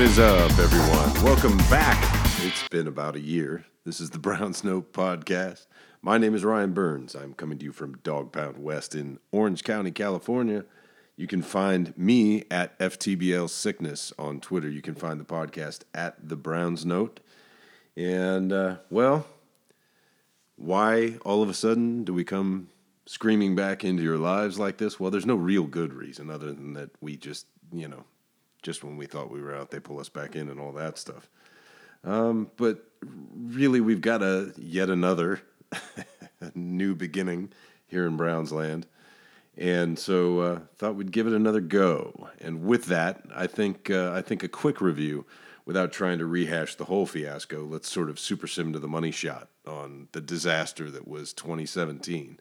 What is up, everyone? Welcome back. It's been about a year. This is the Browns Note podcast. My name is Ryan Burns. I'm coming to you from Dog Pound West in Orange County, California. You can find me at FTBL Sickness on Twitter. You can find the podcast at the Browns Note. And, uh, well, why all of a sudden do we come screaming back into your lives like this? Well, there's no real good reason other than that we just, you know, just when we thought we were out, they pull us back in and all that stuff. Um, but really, we've got a yet another new beginning here in Browns land, and so uh, thought we'd give it another go. And with that, I think uh, I think a quick review, without trying to rehash the whole fiasco. Let's sort of super sim to the money shot on the disaster that was 2017.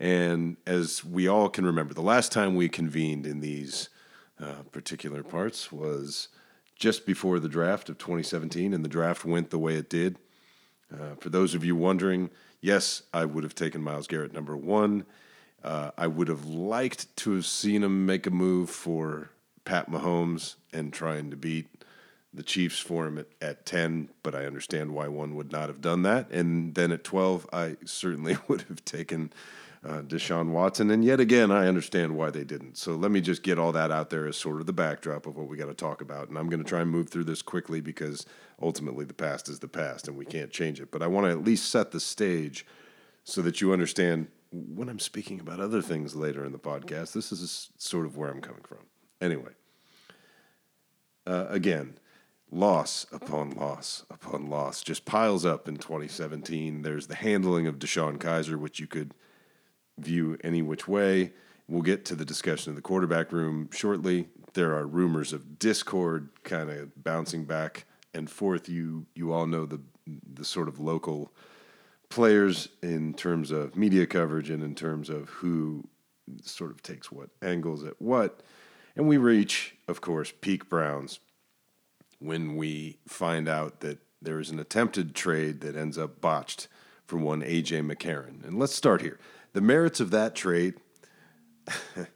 And as we all can remember, the last time we convened in these uh, particular parts was just before the draft of 2017, and the draft went the way it did. Uh, for those of you wondering, yes, I would have taken Myles Garrett number one. Uh, I would have liked to have seen him make a move for Pat Mahomes and trying to beat the Chiefs for him at, at 10, but I understand why one would not have done that. And then at 12, I certainly would have taken uh, Deshaun Watson. And yet again, I understand why they didn't. So let me just get all that out there as sort of the backdrop of what we got to talk about. And I'm going to try and move through this quickly because ultimately the past is the past and we can't change it. But I want to at least set the stage so that you understand when I'm speaking about other things later in the podcast, this is sort of where I'm coming from. Anyway, uh, again, loss upon loss upon loss just piles up in 2017. There's the handling of DeShone Kizer, which you could view any which way. We'll get to the discussion in the quarterback room shortly. There are rumors of discord kind of bouncing back and forth. You you all know the the sort of local players in terms of media coverage and in terms of who sort of takes what angles at what. And we reach, of course, peak Browns when we find out that there is an attempted trade that ends up botched for one AJ McCarron. And let's start here. The merits of that trade,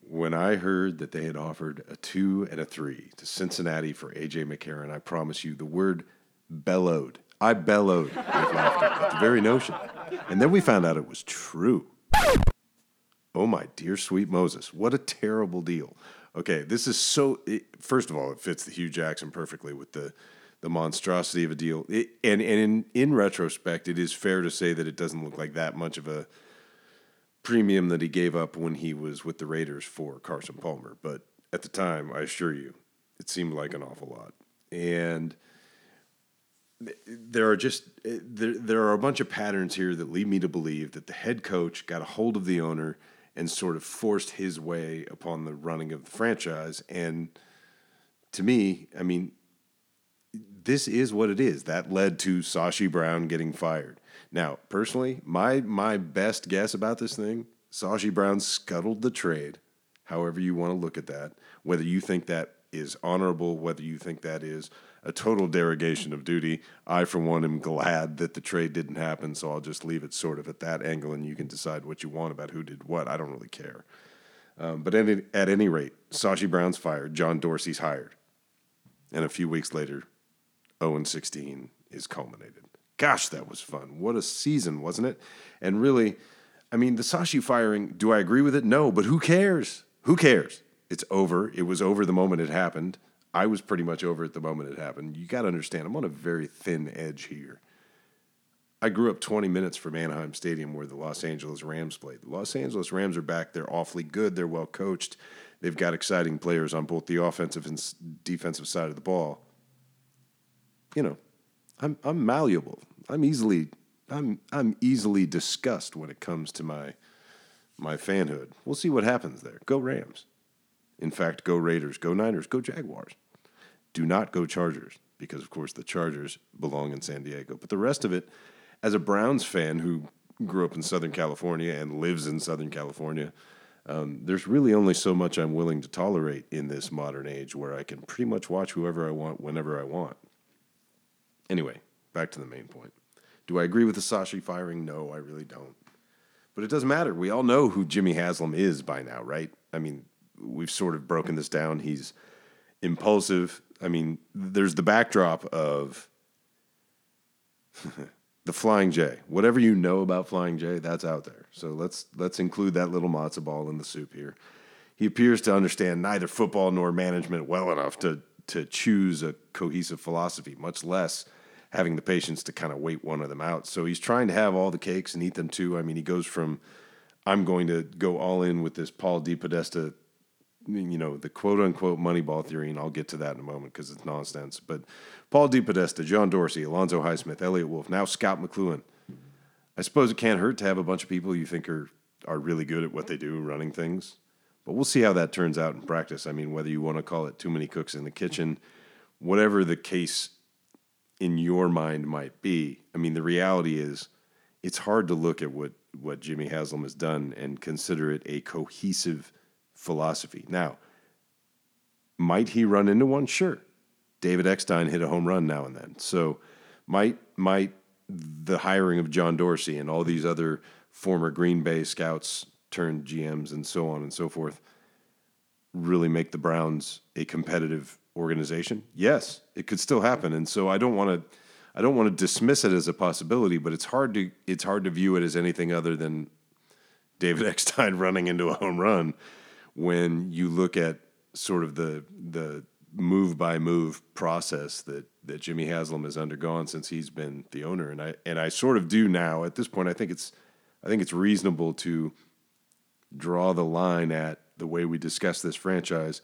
when I heard that they had offered a two and a three to Cincinnati for AJ McCarron, I promise you the word bellowed. I bellowed with laughter at the very notion. And then we found out it was true. Oh my dear sweet Moses, what a terrible deal. Okay, this is so. It, first of all, it fits the Hue Jackson perfectly with the the monstrosity of a deal. It, and and in, in retrospect, it is fair to say that it doesn't look like that much of a premium that he gave up when he was with the Raiders for Carson Palmer. But at the time, I assure you, it seemed like an awful lot. And there are just there, there are a bunch of patterns here that lead me to believe that the head coach got a hold of the owner and sort of forced his way upon the running of the franchise. And to me, I mean, this is what it is. That led to Sashi Brown getting fired. Now, personally, my my best guess about this thing, Sashi Brown scuttled the trade. However you want to look at that, whether you think that is honorable, whether you think that is a total derogation of duty, I for one am glad that the trade didn't happen, so I'll just leave it sort of at that angle and you can decide what you want about who did what. I don't really care. Um, but any, at any rate, Sashi Brown's fired, John Dorsey's hired. And a few weeks later, 0 16 is culminated. Gosh, that was fun. What a season, wasn't it? And really, I mean, the Sashi firing, do I agree with it? No, but who cares? Who cares? It's over. It was over the moment it happened. I was pretty much over at the moment it happened. You got to understand, I'm on a very thin edge here. I grew up 20 minutes from Anaheim Stadium where the Los Angeles Rams played. The Los Angeles Rams are back. They're awfully good. They're well coached. They've got exciting players on both the offensive and defensive side of the ball you know, I'm I'm malleable. I'm easily I'm I'm easily discussed when it comes to my my fanhood. We'll see what happens there. Go Rams. In fact, go Raiders, go Niners, go Jaguars. Do not go Chargers because of course the Chargers belong in San Diego. But the rest of it as a Browns fan who grew up in Southern California and lives in Southern California, um, there's really only so much I'm willing to tolerate in this modern age where I can pretty much watch whoever I want whenever I want. Anyway, back to the main point. Do I agree with the Sashi firing? No, I really don't. But it doesn't matter. We all know who Jimmy Haslam is by now, right? I mean, we've sort of broken this down. He's impulsive. I mean, there's the backdrop of the Flying J. Whatever you know about Flying J, that's out there. So let's let's include that little matzo ball in the soup here. He appears to understand neither football nor management well enough to to choose a cohesive philosophy, much less having the patience to kind of wait one of them out. So he's trying to have all the cakes and eat them too. I mean, he goes from I'm going to go all in with this Paul DePodesta mm, you know, the quote unquote Moneyball theory, and I'll get to that in a moment because it's nonsense. But Paul DePodesta, John Dorsey, Alonzo Highsmith, Eliot Wolf, now Scott McCloughan. I suppose it can't hurt to have a bunch of people you think are, are really good at what they do, running things. But we'll see how that turns out in practice. I mean, whether you want to call it too many cooks in the kitchen, whatever the case in your mind might be, I mean, the reality is it's hard to look at what, what Jimmy Haslam has done and consider it a cohesive philosophy. Now, might he run into one? Sure. David Eckstein hit a home run now and then. So might might the hiring of John Dorsey and all these other former Green Bay scouts turned GMs and so on and so forth really make the Browns a competitive organization? Yes, it could still happen. And so I don't want to I don't want to dismiss it as a possibility, but it's hard to it's hard to view it as anything other than David Eckstein running into a home run when you look at sort of the the move by move process that that Jimmy Haslam has undergone since he's been the owner and I and I sort of do now at this point I think it's I think it's reasonable to draw the line at the way we discuss this franchise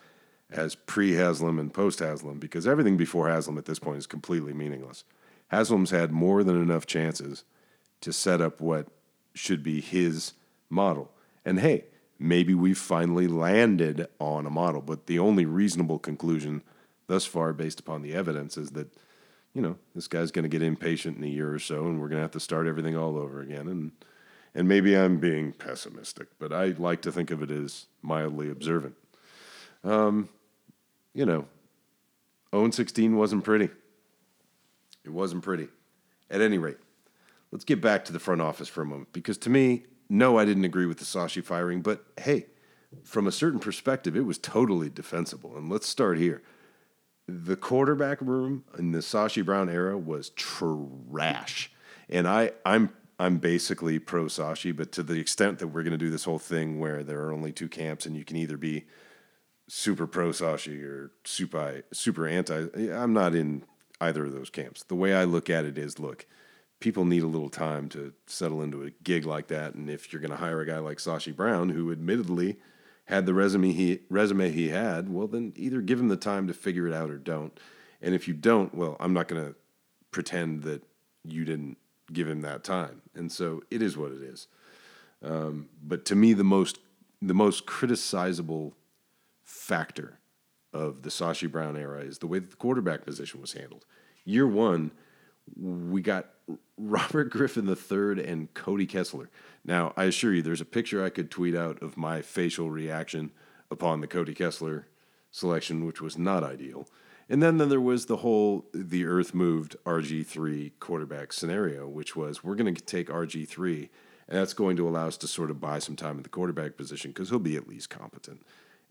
as pre Haslam and post Haslam because everything before Haslam at this point is completely meaningless. Haslam's had more than enough chances to set up what should be his model. And hey, maybe we've finally landed on a model. But the only reasonable conclusion thus far, based upon the evidence, is that, you know, this guy's going to get impatient in a year or so and we're going to have to start everything all over again. And, and maybe I'm being pessimistic, but I like to think of it as mildly observant. Um, you know, 0 16 wasn't pretty. It wasn't pretty. At any rate, let's get back to the front office for a moment because to me, no, I didn't agree with the Sashi firing, but hey, from a certain perspective, it was totally defensible. And let's start here. The quarterback room in the Sashi Brown era was trash. And I, I'm I'm basically pro Sashi, but to the extent that we're going to do this whole thing where there are only two camps and you can either be super pro Sashi or super super anti, I'm not in either of those camps. The way I look at it is, look, people need a little time to settle into a gig like that. And if you're going to hire a guy like Sashi Brown, who admittedly had the resume he resume he had, well, then either give him the time to figure it out or don't. And if you don't, well, I'm not going to pretend that you didn't give him that time. And so it is what it is. Um, but to me, the most the most criticizable factor of the Sashi Brown era is the way the quarterback position was handled. Year one, we got Robert Griffin III and Cody Kessler. Now, I assure you, there's a picture I could tweet out of my facial reaction upon the Cody Kessler selection, which was not ideal. And then, then there was the whole the earth moved RG3 quarterback scenario, which was we're going to take RG3, and that's going to allow us to sort of buy some time at the quarterback position because he'll be at least competent.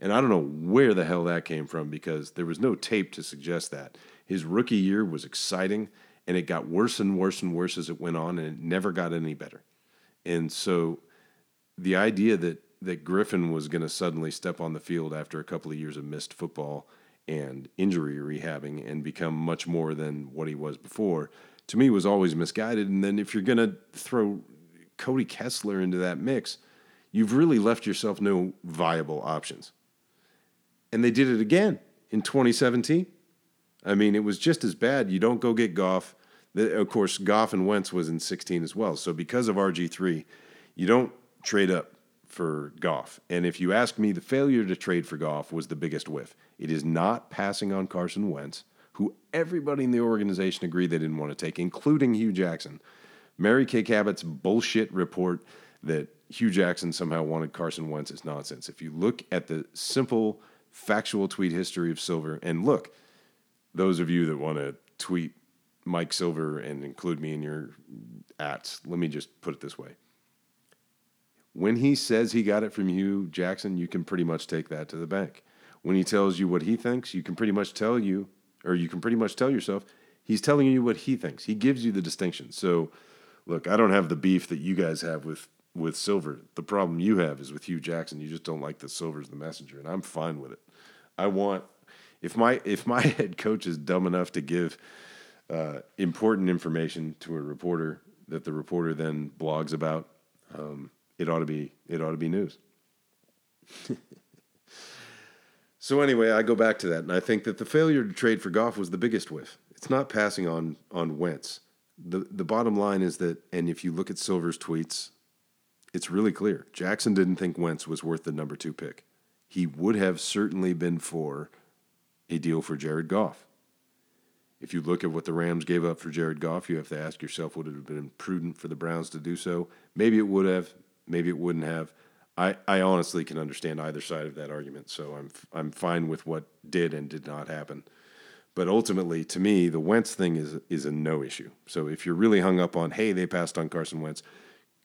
And I don't know where the hell that came from because there was no tape to suggest that. His rookie year was exciting and it got worse and worse and worse as it went on, and it never got any better. And so, the idea that that Griffin was going to suddenly step on the field after a couple of years of missed football and injury rehabbing and become much more than what he was before, to me was always misguided. And then if you're going to throw Cody Kessler into that mix, you've really left yourself no viable options. And they did it again in 2017. I mean, it was just as bad. You don't go get Goff. of course, Goff and Wentz was in 16 as well. So because of RG3, you don't trade up for Goff. And if you ask me, the failure to trade for Goff was the biggest whiff. It is not passing on Carson Wentz, who everybody in the organization agreed they didn't want to take, including Hue Jackson. Mary Kay Cabot's bullshit report that Hue Jackson somehow wanted Carson Wentz is nonsense. If you look at the simple, factual tweet history of Silver, and look, those of you that want to tweet Mike Silver and include me in your ats, let me just put it this way. When he says he got it from Hue Jackson, you can pretty much take that to the bank. when he tells you what he thinks, you can pretty much tell you, or you can pretty much tell yourself, he's telling you what he thinks. He gives you the distinction. So, look, I don't have the beef that you guys have with with Silver. The problem you have is with Hue Jackson. You just don't like that Silver's the messenger, and I'm fine with it. I want if my if my head coach is dumb enough to give uh, important information to a reporter that the reporter then blogs about, um, it ought to be it ought to be news. so anyway, I go back to that, and I think that the failure to trade for Goff was the biggest whiff. It's not passing on on Wentz. the The bottom line is that, and if you look at Silver's tweets, it's really clear. Jackson didn't think Wentz was worth the number two pick. He would have certainly been for a deal for Jared Goff. If you look at what the Rams gave up for Jared Goff, you have to ask yourself would it have been prudent for the Browns to do so? Maybe it would have, maybe it wouldn't have. I, I honestly can understand either side of that argument, so I'm I'm fine with what did and did not happen. But ultimately, to me, the Wentz thing is is a no issue. So if you're really hung up on, hey, they passed on Carson Wentz,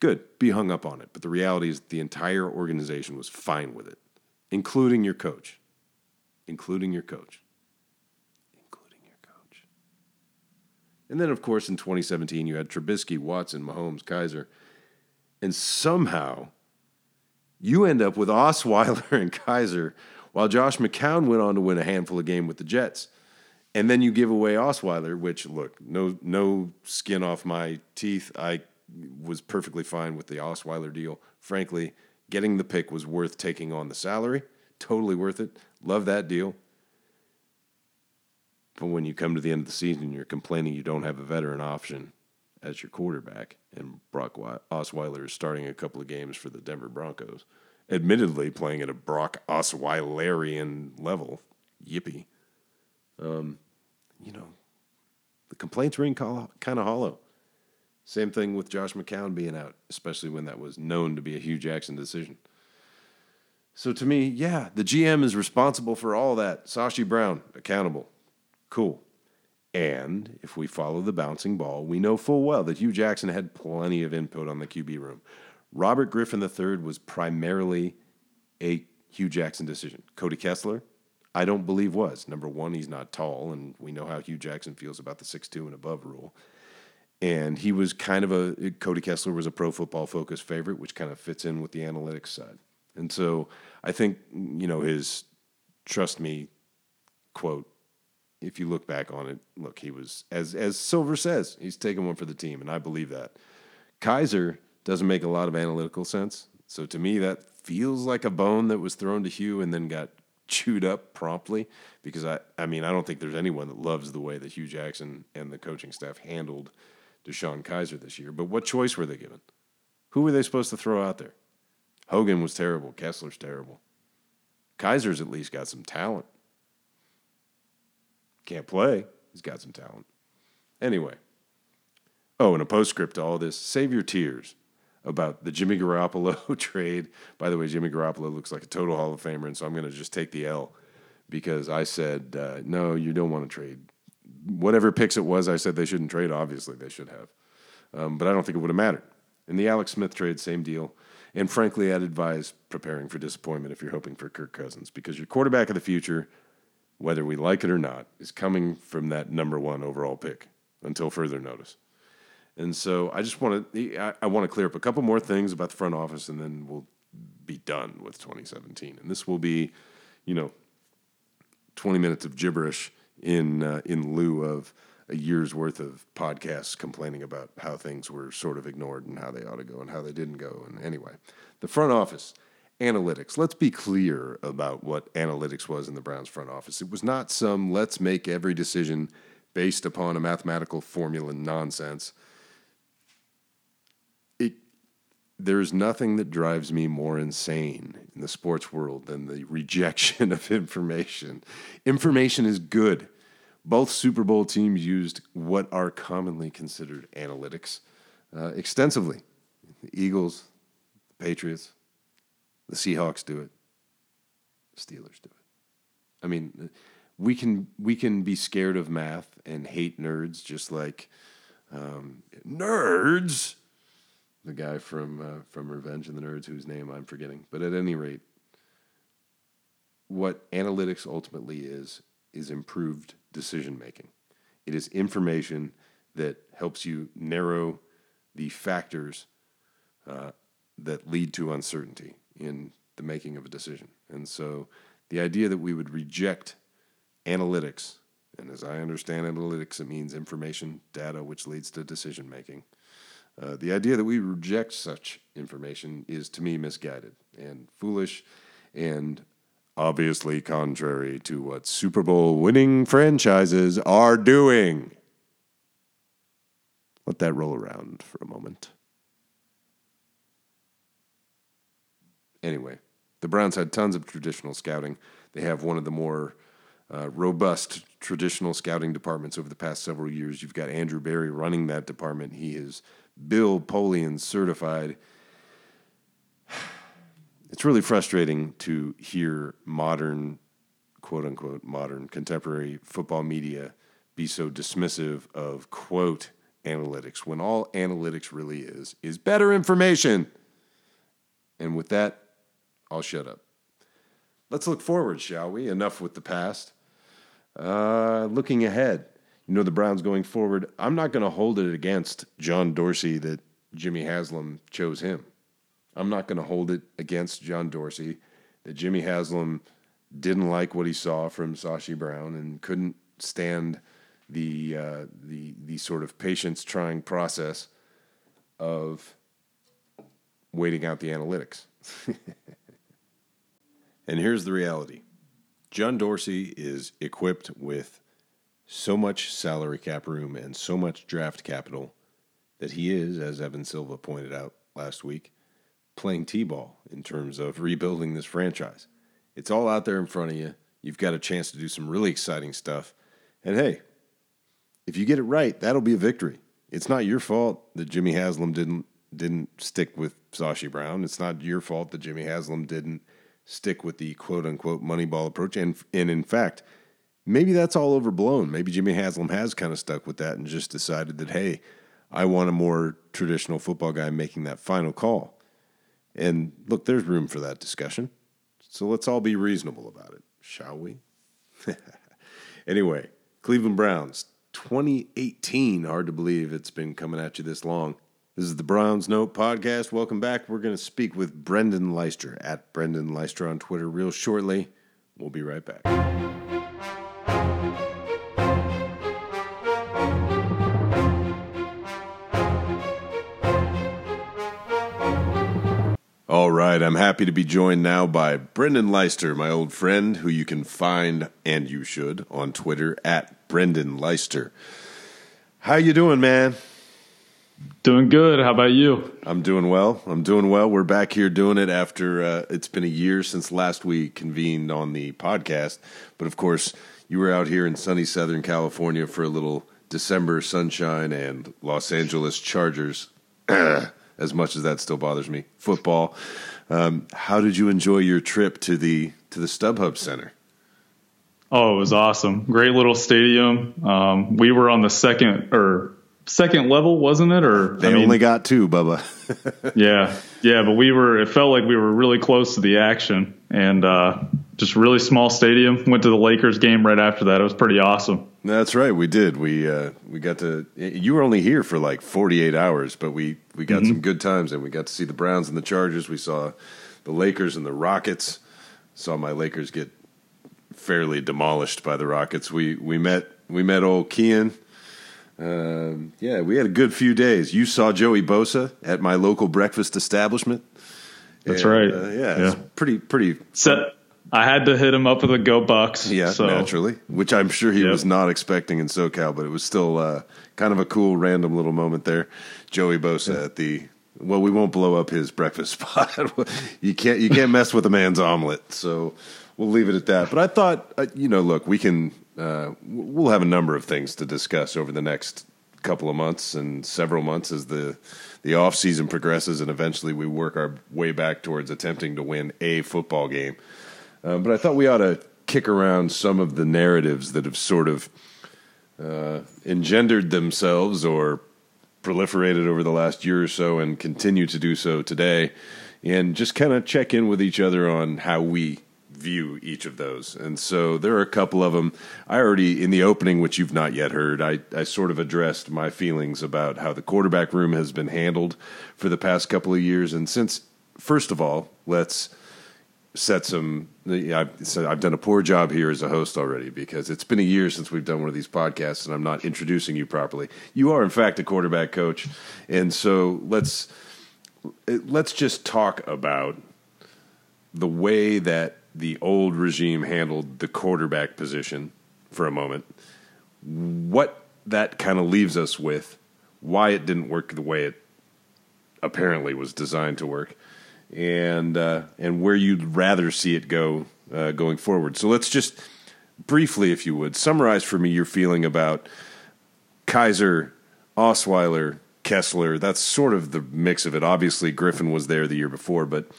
good, be hung up on it. But the reality is, the entire organization was fine with it, including your coach, including your coach. Including your coach. And then, of course, in 2017, you had Trubisky, Watson, Mahomes, Kizer. And somehow you end up with Osweiler and Kizer while Josh McCown went on to win a handful of games with the Jets. And then you give away Osweiler, which, look, no, no skin off my teeth. I was perfectly fine with the Osweiler deal. Frankly, getting the pick was worth taking on the salary. Totally worth it. Love that deal. But when you come to the end of the season, you're complaining you don't have a veteran option as your quarterback, and Brock Osweiler is starting a couple of games for the Denver Broncos. Admittedly, playing at a Brock Osweilerian level. Yippee. Um, you know, the complaints ring kind of hollow. Same thing with Josh McCown being out, especially when that was known to be a Hue Jackson decision. So to me, yeah, the GM is responsible for all that. Sashi Brown, accountable. Cool. And if we follow the bouncing ball, we know full well that Hue Jackson had plenty of input on the QB room. Robert Griffin III was primarily a Hue Jackson decision. Cody Kessler, I don't believe was. Number one, he's not tall, and we know how Hue Jackson feels about the six-two and above rule. And he was kind of a, Cody Kessler was a pro football focused favorite, which kind of fits in with the analytics side. And so I think, you know, his trust me quote if you look back on it, look, he was as as Silver says, he's taking one for the team, and I believe that. Kizer doesn't make a lot of analytical sense. So to me, that feels like a bone that was thrown to Hue and then got chewed up promptly. Because I, I mean, I don't think there's anyone that loves the way that Hue Jackson and the coaching staff handled DeShone Kizer this year. But what choice were they given? Who were they supposed to throw out there? Hogan was terrible. Kessler's terrible. Kizer's at least got some talent. Can't play. He's got some talent. Anyway. Oh, and a postscript to all this save your tears about the Jimmy Garoppolo trade. By the way, Jimmy Garoppolo looks like a total Hall of Famer, and so I'm going to just take the L because I said, uh, no, you don't want to trade. Whatever picks it was, I said they shouldn't trade. Obviously, they should have. Um, but I don't think it would have mattered. In the Alex Smith trade, same deal. And frankly, I'd advise preparing for disappointment if you're hoping for Kirk Cousins because your quarterback of the future whether we like it or not, is coming from that number one overall pick until further notice. And so I just want to I, want to clear up a couple more things about the front office, and then we'll be done with 2017. And this will be, you know, 20 minutes of gibberish in uh, in lieu of a year's worth of podcasts complaining about how things were sort of ignored and how they ought to go and how they didn't go. And anyway, the front office analytics. Let's be clear about what analytics was in the Browns front office. It was not some let's make every decision based upon a mathematical formula nonsense. It there's nothing that drives me more insane in the sports world than the rejection of information. Information is good. Both Super Bowl teams used what are commonly considered analytics uh, extensively. The Eagles, the Patriots, the Seahawks do it. The Steelers do it. I mean, we can we can be scared of math and hate nerds, just like um, nerds. The guy from uh, from Revenge of the Nerds, whose name I'm forgetting, but at any rate, what analytics ultimately is is improved decision making. It is information that helps you narrow the factors uh, that lead to uncertainty in the making of a decision. And so the idea that we would reject analytics, and as I understand analytics, it means information, data, which leads to decision making. Uh, the idea that we reject such information is to me misguided and foolish and obviously contrary to what Super Bowl winning franchises are doing. Let that roll around for a moment. Anyway, the Browns had tons of traditional scouting. They have one of the more uh, robust traditional scouting departments over the past several years. You've got Andrew Berry running that department. He is Bill Polian certified. It's really frustrating to hear modern, quote unquote, modern contemporary football media be so dismissive of, quote, analytics when all analytics really is is better information. And with that, I'll shut up. Let's look forward, shall we? Enough with the past. Uh, looking ahead, you know, the Browns going forward, I'm not going to hold it against John Dorsey that Jimmy Haslam chose him. I'm not going to hold it against John Dorsey that Jimmy Haslam didn't like what he saw from Sashi Brown and couldn't stand the uh, the the sort of patience trying process of waiting out the analytics. and here's the reality. John Dorsey is equipped with so much salary cap room and so much draft capital that he is, as Evan Silva pointed out last week, playing T ball in terms of rebuilding this franchise. It's all out there in front of you. You've got a chance to do some really exciting stuff. And hey, if you get it right, that'll be a victory. It's not your fault that Jimmy Haslam didn't didn't stick with Sashi Brown. It's not your fault that Jimmy Haslam didn't stick with the quote unquote moneyball approach. And and in fact, maybe that's all overblown. Maybe Jimmy Haslam has kind of stuck with that and just decided that hey, I want a more traditional football guy making that final call. And look, there's room for that discussion. So let's all be reasonable about it, shall we? anyway, Cleveland Browns 2018. Hard to believe it's been coming at you this long. This is the Browns Note podcast. Welcome back. We're going to speak with Brendan Leister at Brendan Leister on Twitter real shortly. We'll be right back. All right, I'm happy to be joined now by Brendan Leister, my old friend, who you can find and you should on Twitter at Brendan Leister. How you doing, man? Doing good. How about you? I'm doing well. I'm doing well. We're back here doing it after uh, it's been a year since last we convened on the podcast. But of course, you were out here in sunny Southern California for a little December sunshine and Los Angeles Chargers. as much as that still bothers me, football. Um, how did you enjoy your trip to the to the StubHub Center? Oh, it was awesome! Great little stadium. Um, we were on the second or second level, wasn't it? Or they I mean, only got two, Bubba. yeah, yeah, but we were. It felt like we were really close to the action, and uh, just really small stadium. Went to the Lakers game right after that. It was pretty awesome. That's right. We did. We uh, we got to. You were only here for like 48 hours, but we we got mm-hmm. some good times, and we got to see the Browns and the Chargers. We saw the Lakers and the Rockets. Saw my Lakers get fairly demolished by the Rockets. We we met we met old Kian um, yeah, we had a good few days. You saw Joey Bosa at my local breakfast establishment. That's and, right. Uh, yeah, yeah. pretty pretty. Set. I had to hit him up with a go Bucks. Yeah, so. naturally, which I'm sure he yep. was not expecting in SoCal, but it was still uh, kind of a cool, random little moment there. Joey Bosa yeah. at the well, we won't blow up his breakfast spot. you can't you can't mess with a man's omelet, so we'll leave it at that. But I thought, uh, you know, look, we can uh, we'll have a number of things to discuss over the next couple of months and several months as the the off season progresses, and eventually we work our way back towards attempting to win a football game. Um, but I thought we ought to kick around some of the narratives that have sort of uh, engendered themselves or proliferated over the last year or so, and continue to do so today, and just kind of check in with each other on how we view each of those. And so there are a couple of them. I already, in the opening, which you've not yet heard, I, I sort of addressed my feelings about how the quarterback room has been handled for the past couple of years. And since, first of all, let's set some. I've, I've done a poor job here as a host already because it's been a year since we've done one of these podcasts and I'm not introducing you properly. You are, in fact, a quarterback coach. And so let's. Let's just talk about the way that the old regime handled the quarterback position for a moment, what that kind of leaves us with, why it didn't work the way it apparently was designed to work, and uh, and where you'd rather see it go uh, going forward. So let's just briefly, if you would, summarize for me your feeling about Kizer, Osweiler, Kessler. That's sort of the mix of it. Obviously, Griffin was there the year before, but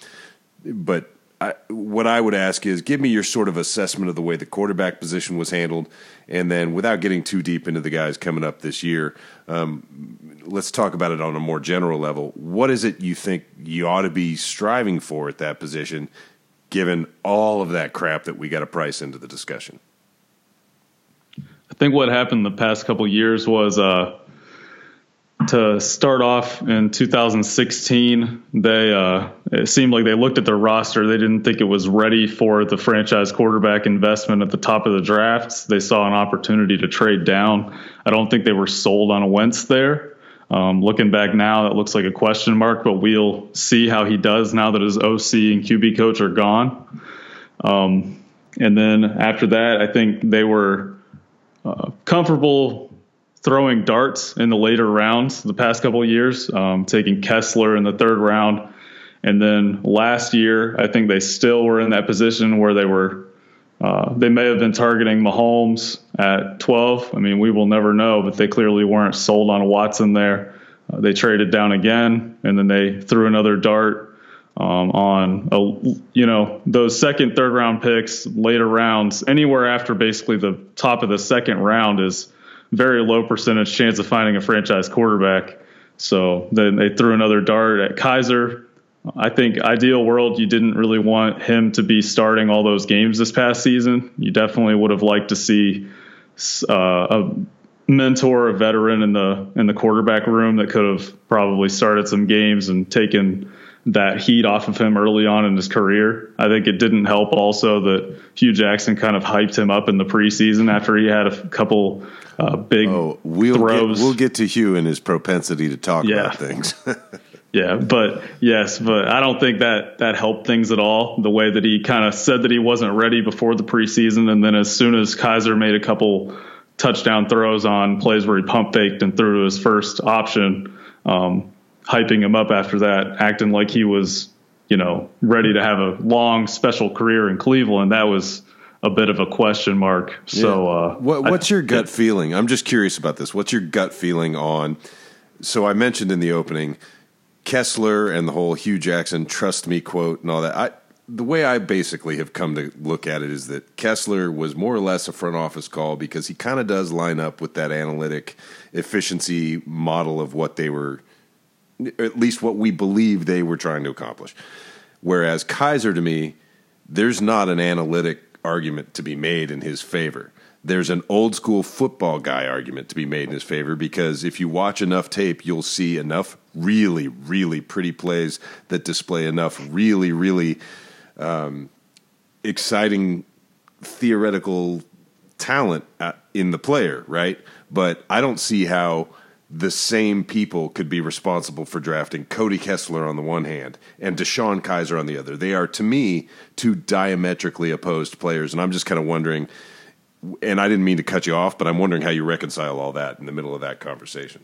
but I, what I would ask is give me your sort of assessment of the way the quarterback position was handled, and then without getting too deep into the guys coming up this year, um, let's talk about it on a more general level. What is it you think you ought to be striving for at that position, given all of that crap that we got to price into the discussion? I think what happened the past couple years was. Uh, to start off in 2016, they uh, it seemed like they looked at their roster. They didn't think it was ready for the franchise quarterback investment at the top of the drafts. They saw an opportunity to trade down. I don't think they were sold on a Wentz there. Um, looking back now, that looks like a question mark, but we'll see how he does now that his OC and QB coach are gone. Um, and then after that, I think they were uh, comfortable throwing darts in the later rounds the past couple of years, um, taking Kessler in the third round. And then last year, I think they still were in that position where they were, uh, they may have been targeting Mahomes at 12. I mean, we will never know, but they clearly weren't sold on Watson there. Uh, they traded down again, and then they threw another dart um, on a, you know those second, third round picks, later rounds, anywhere after basically the top of the second round is very low percentage chance of finding a franchise quarterback. So then they threw another dart at Kizer. I think ideal world, you didn't really want him to be starting all those games this past season. You definitely would have liked to see uh, a mentor, a veteran in the in the quarterback room that could have probably started some games and taken that heat off of him early on in his career. I think it didn't help also that Hue Jackson kind of hyped him up in the preseason after he had a couple uh, big oh, we'll throws. Get, we'll get to Hue and his propensity to talk yeah. about things. yeah, but yes, but I don't think that that helped things at all. The way that he kind of said that he wasn't ready before the preseason, and then as soon as Kizer made a couple touchdown throws on plays where he pump faked and threw to his first option, um, hyping him up after that, acting like he was, you know, ready to have a long special career in Cleveland. That was a bit of a question mark. So, yeah. uh, what, what's I, your gut feeling? I'm just curious about this. What's your gut feeling on? So, I mentioned in the opening Kessler and the whole Hue Jackson "trust me" quote and all that. I, the way I basically have come to look at it is that Kessler was more or less a front office call because he kind of does line up with that analytic efficiency model of what they were, at least what we believe they were trying to accomplish. Whereas Kizer, to me, there's not an analytic argument to be made in his favor. There's an old school football guy argument to be made in his favor because if you watch enough tape, you'll see enough really, really pretty plays that display enough really, really um, exciting theoretical talent in the player, right? But I don't see how the same people could be responsible for drafting Cody Kessler on the one hand and DeShone Kizer on the other. They are, to me, two diametrically opposed players. And I'm just kind of wondering, and I didn't mean to cut you off, but I'm wondering how you reconcile all that in the middle of that conversation.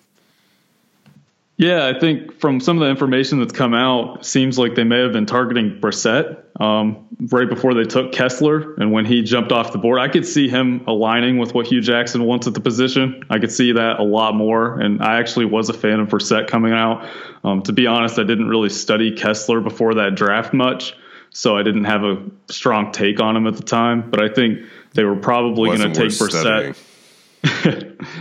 Yeah, I think from some of the information that's come out, seems like they may have been targeting Brissett um, right before they took Kessler, and when he jumped off the board, I could see him aligning with what Hue Jackson wants at the position. I could see that a lot more, and I actually was a fan of Brissett coming out. Um, to be honest, I didn't really study Kessler before that draft much, so I didn't have a strong take on him at the time. But I think they were probably going to take Brissett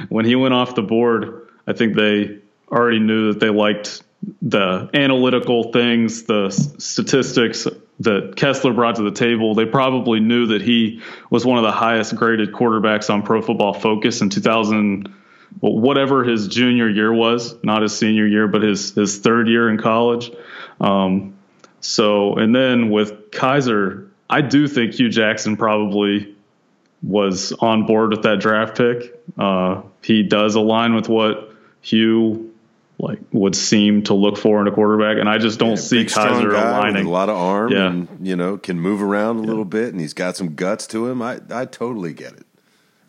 when he went off the board. I think they already knew that they liked the analytical things, the statistics that Kessler brought to the table. They probably knew that he was one of the highest graded quarterbacks on Pro Football Focus in 2000, well, whatever his junior year was, not his senior year, but his his third year in college. Um, so, and then with Kizer, I do think Hue Jackson probably was on board with that draft pick. Uh, he does align with what Hue like would seem to look for in a quarterback, and I just don't yeah, see Kizer aligning. a lot of arm, yeah. and you know can move around a yeah. little bit, and he's got some guts to him. I I totally get it.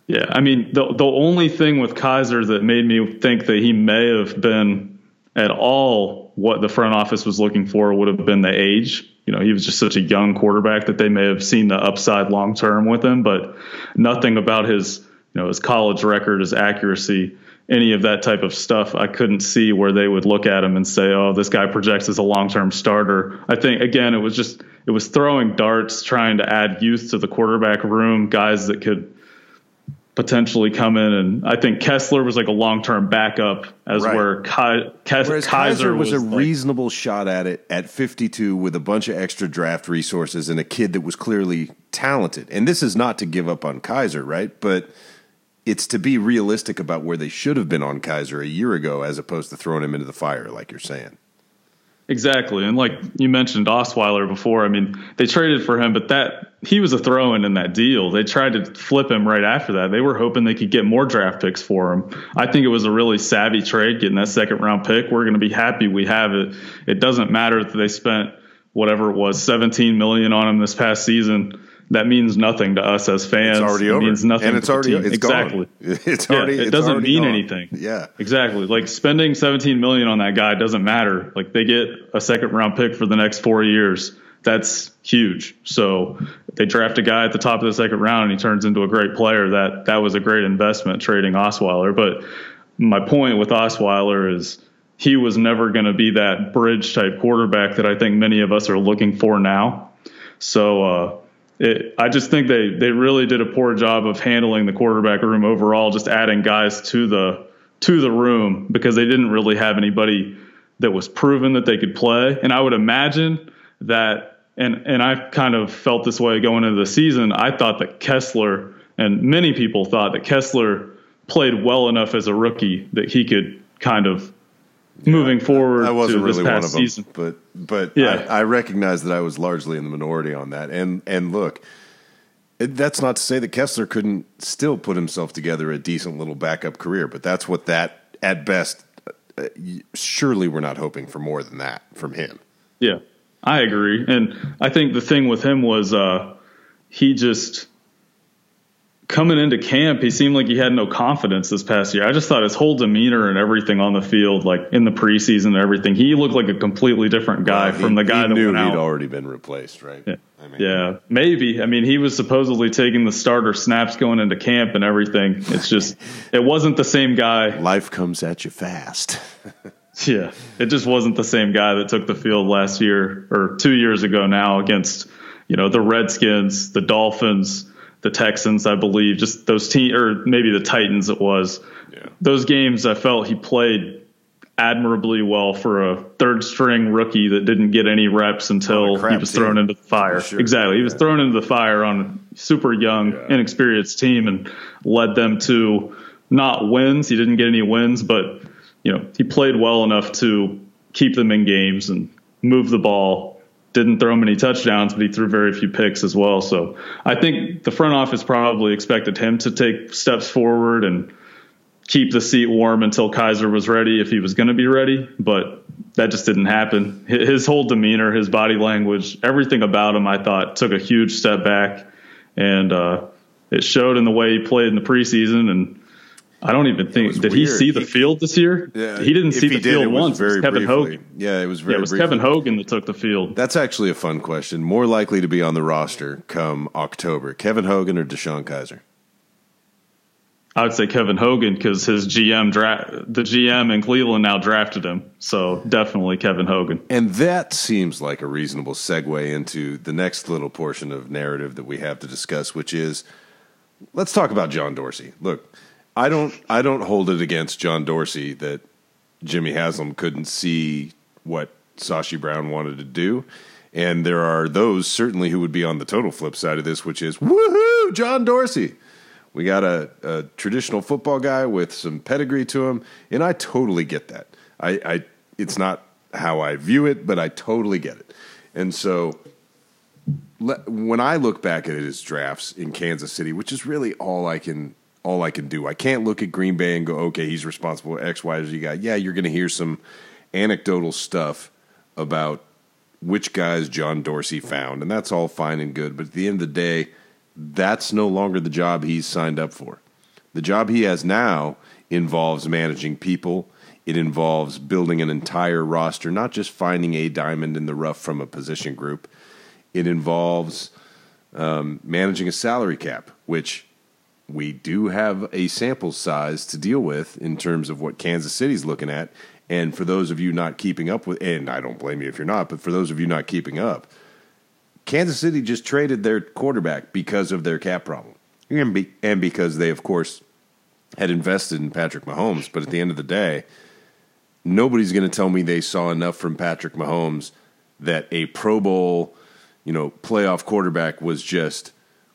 Yeah, I mean the the only thing with Kizer that made me think that he may have been at all what the front office was looking for would have been the age. You know, he was just such a young quarterback that they may have seen the upside long term with him, but nothing about his you know his college record, his accuracy any of that type of stuff, I couldn't see where they would look at him and say, "Oh, this guy projects as a long-term starter." I think again, it was just it was throwing darts, trying to add youth to the quarterback room, guys that could potentially come in. And I think Kessler was like a long-term backup, as right. where Ki- Kizer, Kizer was, was, a like, reasonable shot at it at 52 with a bunch of extra draft resources and a kid that was clearly talented. And this is not to give up on Kizer, right? But it's to be realistic about where they should have been on Kizer a year ago, as opposed to throwing him into the fire, like you're saying. Exactly, and like you mentioned Osweiler before. I mean, they traded for him, but that he was a throw-in in that deal. They tried to flip him right after that. They were hoping they could get more draft picks for him. I think it was a really savvy trade getting that second round pick. We're going to be happy we have it. It doesn't matter that they spent whatever it was, 17 million on him this past season that means nothing to us as fans. It's already it over. means nothing. And it's already it's exactly. Gone. It's already. Yeah, it doesn't mean gone. anything. Yeah, exactly. Like spending 17 million on that guy doesn't matter. Like they get a second round pick for the next four years. That's huge. So they draft a guy at the top of the second round and he turns into a great player. That that was a great investment trading Osweiler. But my point with Osweiler is he was never going to be that bridge type quarterback that I think many of us are looking for now. So. Uh, it, I just think they they really did a poor job of handling the quarterback room overall, just adding guys to the to the room because they didn't really have anybody that was proven that they could play. And I would imagine that, and and I kind of felt this way going into the season. I thought that Kessler and many people thought that Kessler played well enough as a rookie that he could kind of moving forward. I wasn't really one of them, season. but but yeah. I, I recognize that I was largely in the minority on that. And and look, that's not to say that Kessler couldn't still put himself together a decent little backup career, but that's what that at best. Uh, surely we're not hoping for more than that from him. Yeah, I agree, and I think the thing with him was uh, he just coming into camp, he seemed like he had no confidence this past year. I just thought his whole demeanor and everything on the field, like in the preseason and everything, he looked like a completely different guy well, from the guy that knew went he'd out. already been replaced, right? Yeah. I mean, yeah, maybe. I mean, he was supposedly taking the starter snaps going into camp and everything. It's just, it wasn't the same guy. Life comes at you fast. yeah, it just wasn't the same guy that took the field last year or two years ago now against, you know, the Redskins, the Dolphins the Texans, I believe, just those team or maybe the Titans. It was yeah. those games. I felt he played admirably well for a third string rookie that didn't get any reps until he was thrown into the fire. Sure. Exactly, yeah. he was thrown into the fire on a super young, yeah. inexperienced team and led them to not wins. He didn't get any wins, but you know he played well enough to keep them in games and move the ball didn't throw many touchdowns, but he threw very few picks as well. So I think the front office probably expected him to take steps forward and keep the seat warm until Kizer was ready if he was going to be ready. But that just didn't happen. His whole demeanor, his body language, everything about him, I thought took a huge step back. And uh, it showed in the way he played in the preseason and I don't even think did weird. he see the he, field this year? Yeah, he didn't see the did, field once. Very Kevin briefly. Hogan. Yeah, it was very. Yeah, it was briefly. Kevin Hogan that took the field. That's actually a fun question. More likely to be on the roster come October, Kevin Hogan or DeShone Kizer? I would say Kevin Hogan because his GM draft, the GM in Cleveland now drafted him. So definitely Kevin Hogan. And that seems like a reasonable segue into the next little portion of narrative that we have to discuss, which is let's talk about John Dorsey. Look I don't I don't hold it against John Dorsey that Jimmy Haslam couldn't see what Sashi Brown wanted to do. And there are those certainly who would be on the total flip side of this, which is woohoo, John Dorsey. We got a, a traditional football guy with some pedigree to him, and I totally get that. I, I it's not how I view it, but I totally get it. And so when I look back at his drafts in Kansas City, which is really all I can all I can do. I can't look at Green Bay and go, okay, he's responsible X, Y, Z guy. Yeah, you're going to hear some anecdotal stuff about which guys John Dorsey found, and that's all fine and good. But at the end of the day, that's no longer the job he's signed up for. The job he has now involves managing people. It involves building an entire roster, not just finding a diamond in the rough from a position group. It involves um, managing a salary cap, which we do have a sample size to deal with in terms of what Kansas City's looking at. And for those of you not keeping up with, and I don't blame you if you're not, but for those of you not keeping up, Kansas City just traded their quarterback because of their cap problem. And, be, and because they, of course, had invested in Patrick Mahomes. But at the end of the day, nobody's going to tell me they saw enough from Patrick Mahomes that a Pro Bowl, you know, playoff quarterback was just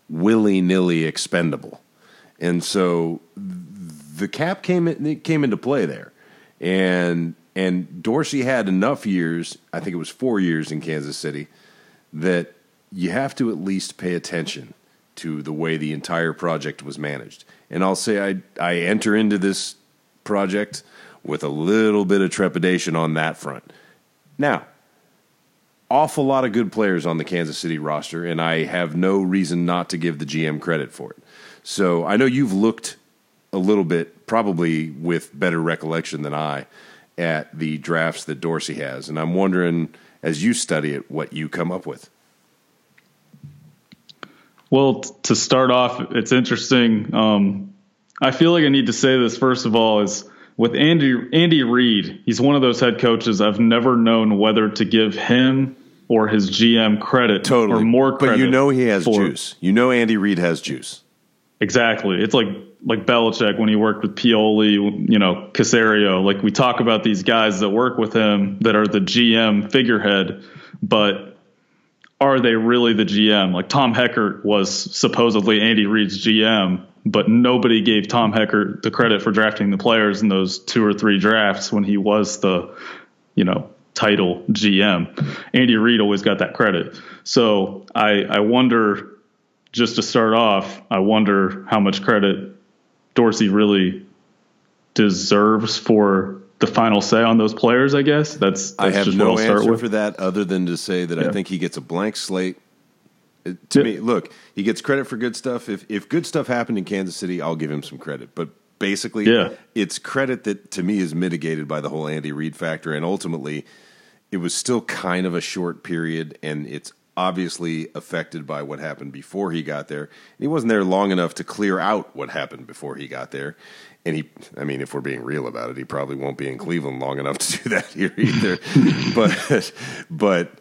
willy nilly expendable. And so the cap came in, came into play there, and and Dorsey had enough years. I think it was four years in Kansas City that you have to at least pay attention to the way the entire project was managed. And I'll say I I enter into this project with a little bit of trepidation on that front. Now, awful lot of good players on the Kansas City roster, and I have no reason not to give the GM credit for it. So I know you've looked a little bit, probably with better recollection than I, at the drafts that Dorsey has, and I'm wondering, as you study it, what you come up with. Well, t- to start off, it's interesting. Um, I feel like I need to say this first of all is with Andy Andy Reid. He's one of those head coaches I've never known whether to give him or his GM credit totally. or more credit. But you know he has juice. You know Andy Reid has juice. Exactly. It's like like Belichick when he worked with Pioli, you know, Caserio. Like we talk about these guys that work with him that are the GM figurehead, but are they really the GM? Like Tom Heckert was supposedly Andy Reid's GM, but nobody gave Tom Heckert the credit for drafting the players in those two or three drafts when he was the, you know, title GM. Andy Reid always got that credit. So I I wonder just to start off, I wonder how much credit Dorsey really deserves for the final say on those players. I guess that's, that's I have no answer with. for that other than to say that yeah. I think he gets a blank slate. To yeah. me, look, he gets credit for good stuff. If if good stuff happened in Kansas City, I'll give him some credit. But basically, yeah. it's credit that to me is mitigated by the whole Andy Reid factor, and ultimately, it was still kind of a short period, and it's obviously affected by what happened before he got there. And he wasn't there long enough to clear out what happened before he got there. And he, I mean, if we're being real about it, he probably won't be in Cleveland long enough to do that here either. but, but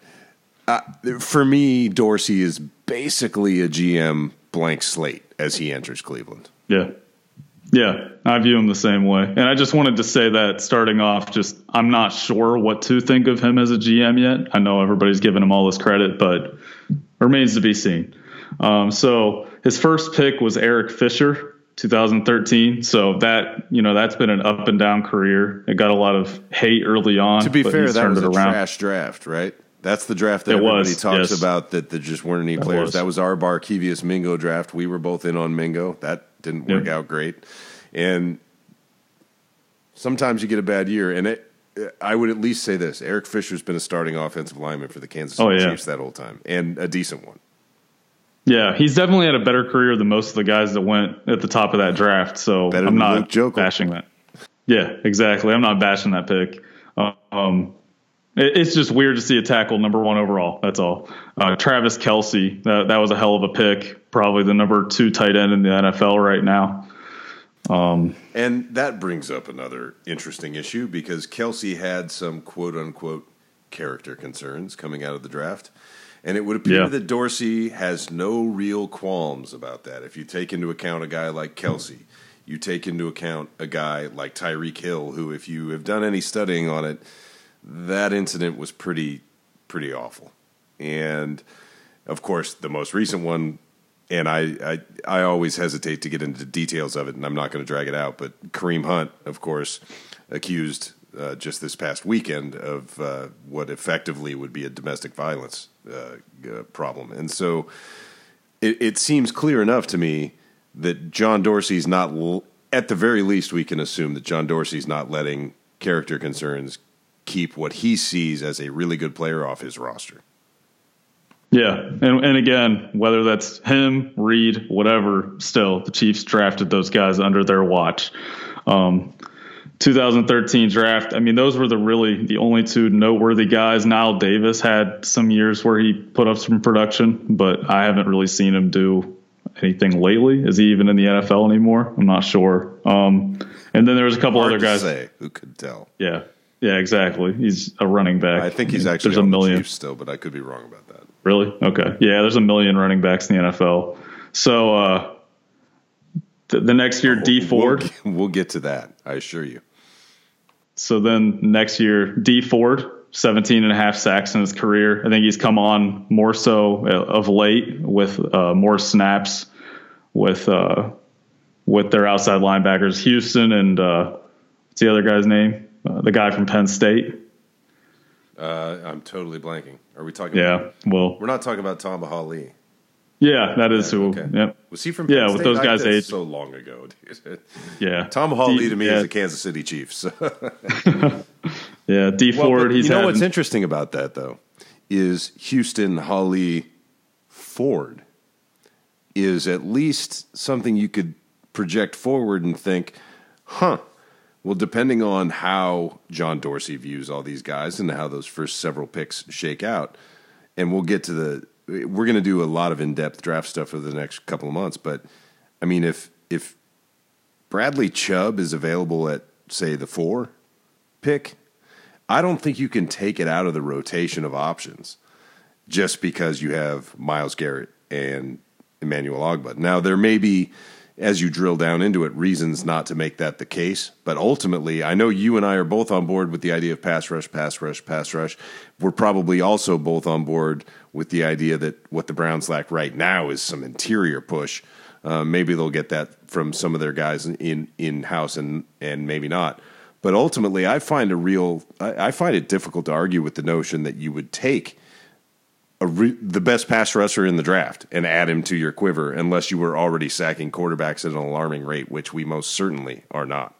uh, for me, Dorsey is basically a GM blank slate as he enters Cleveland. Yeah. Yeah, I view him the same way. And I just wanted to say that starting off, just I'm not sure what to think of him as a GM yet. I know everybody's giving him all this credit, but remains to be seen. Um, so his first pick was Eric Fisher, 2013. So that you know that's been an up and down career. It got a lot of hate early on. To be fair, that was a around. trash draft, right? That's the draft that it everybody was, talks yes. about that there just weren't any that players. Was. That was our Barkevious Mingo draft. We were both in on Mingo. That didn't work yep. out great. And sometimes you get a bad year. And it, I would at least say this: Eric Fisher's been a starting offensive lineman for the Kansas City oh, yeah. Chiefs that whole time, and a decent one. Yeah, he's definitely had a better career than most of the guys that went at the top of that draft. So better I'm not bashing that. Yeah, exactly. I'm not bashing that pick. Um, it's just weird to see a tackle number one overall. That's all. Uh, Travis Kelce, that, that was a hell of a pick. Probably the number two tight end in the NFL right now. Um, and that brings up another interesting issue because Kelce had some quote unquote character concerns coming out of the draft. And it would appear yeah. that Dorsey has no real qualms about that. If you take into account a guy like Kelce, you take into account a guy like Tyreek Hill, who, if you have done any studying on it, that incident was pretty pretty awful. And of course, the most recent one, and I, I, I always hesitate to get into details of it, and I'm not going to drag it out. But Kareem Hunt, of course, accused uh, just this past weekend of uh, what effectively would be a domestic violence uh, problem, and so it, it, seems clear enough to me that John Dorsey's not. At the very least, we can assume that John Dorsey's not letting character concerns keep what he sees as a really good player off his roster. Yeah, and and again, whether that's him, Reid, whatever, still the Chiefs drafted those guys under their watch. Um, 2013 draft. I mean, those were the really the only two noteworthy guys. Knile Davis had some years where he put up some production, but I haven't really seen him do anything lately. Is he even in the NFL anymore? I'm not sure. Um, and then there was a couple Hard other guys. Say who could tell? Yeah, yeah, exactly. He's a running back. I think he's actually there's a million the still, but I could be wrong about that. Really? Okay. Yeah, there's a million running backs in the NFL. So uh, th- the next year, Dee Ford. We'll, we'll get to that. I assure you. So then next year, Dee Ford, 17 and a half sacks in his career. I think he's come on more so uh, of late with uh, more snaps with uh, with their outside linebackers, Houston and uh, what's the other guy's name? Uh, the guy from Penn State. Uh, I'm totally blanking. Are we talking? Yeah. About, well, we're not talking about Tamba Hali. Yeah, that is yeah, who. Okay. Yep. Was he from? Penn yeah, State? with those guys' age. So long ago. yeah. Tamba Hali to me yeah. is a Kansas City Chief. So. yeah, well, Ford. He's you know had, what's interesting about that though is Houston Hali Ford is at least something you could project forward and think, huh. Well, depending on how John Dorsey views all these guys and how those first several picks shake out, and we'll get to the we're going to do a lot of in-depth draft stuff over the next couple of months. But I mean, if if Bradley Chubb is available at say the four pick, I don't think you can take it out of the rotation of options just because you have Myles Garrett and Emmanuel Ogbah. Now there may be as you drill down into it, reasons not to make that the case. But ultimately, I know you and I are both on board with the idea of pass rush, pass rush, pass rush. We're probably also both on board with the idea that what the Browns lack right now is some interior push. Uh, maybe they'll get that from some of their guys in in house, and and maybe not. But ultimately, I find a real I, I find it difficult to argue with the notion that you would take re- the best pass rusher in the draft and add him to your quiver unless you were already sacking quarterbacks at an alarming rate, which we most certainly are not.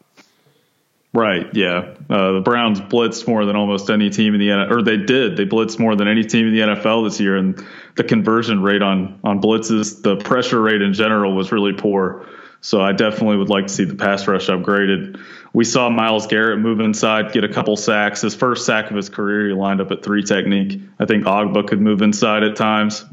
Right. Yeah. Uh, the Browns blitzed more than almost any team in the NFL, or they did. They blitzed more than any team in the NFL this year, and the conversion rate on on blitzes, the pressure rate in general was really poor. So I definitely would like to see the pass rush upgraded. We saw Myles Garrett move inside, get a couple sacks. His first sack of his career, he lined up at three technique. I think Ogbah could move inside at times.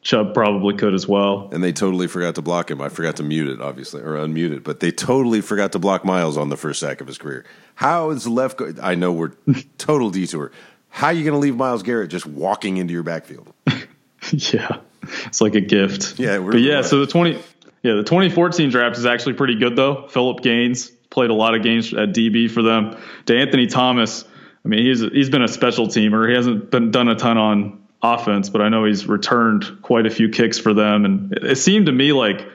Chubb probably could as well. And they totally forgot to block him. I forgot to mute it, obviously, or unmute it, but they totally forgot to block Myles on the first sack of his career. How is left? Go- I know we're total detour. How are you going to leave Myles Garrett just walking into your backfield? yeah, it's like a gift. Yeah, but yeah. So the twenty yeah, the 2014 draft is actually pretty good though. Philip Gaines played a lot of games at DB for them. Anthony Thomas, I mean, he's he's been a special teamer. He hasn't been done a ton on offense, but I know he's returned quite a few kicks for them. And it, it seemed to me like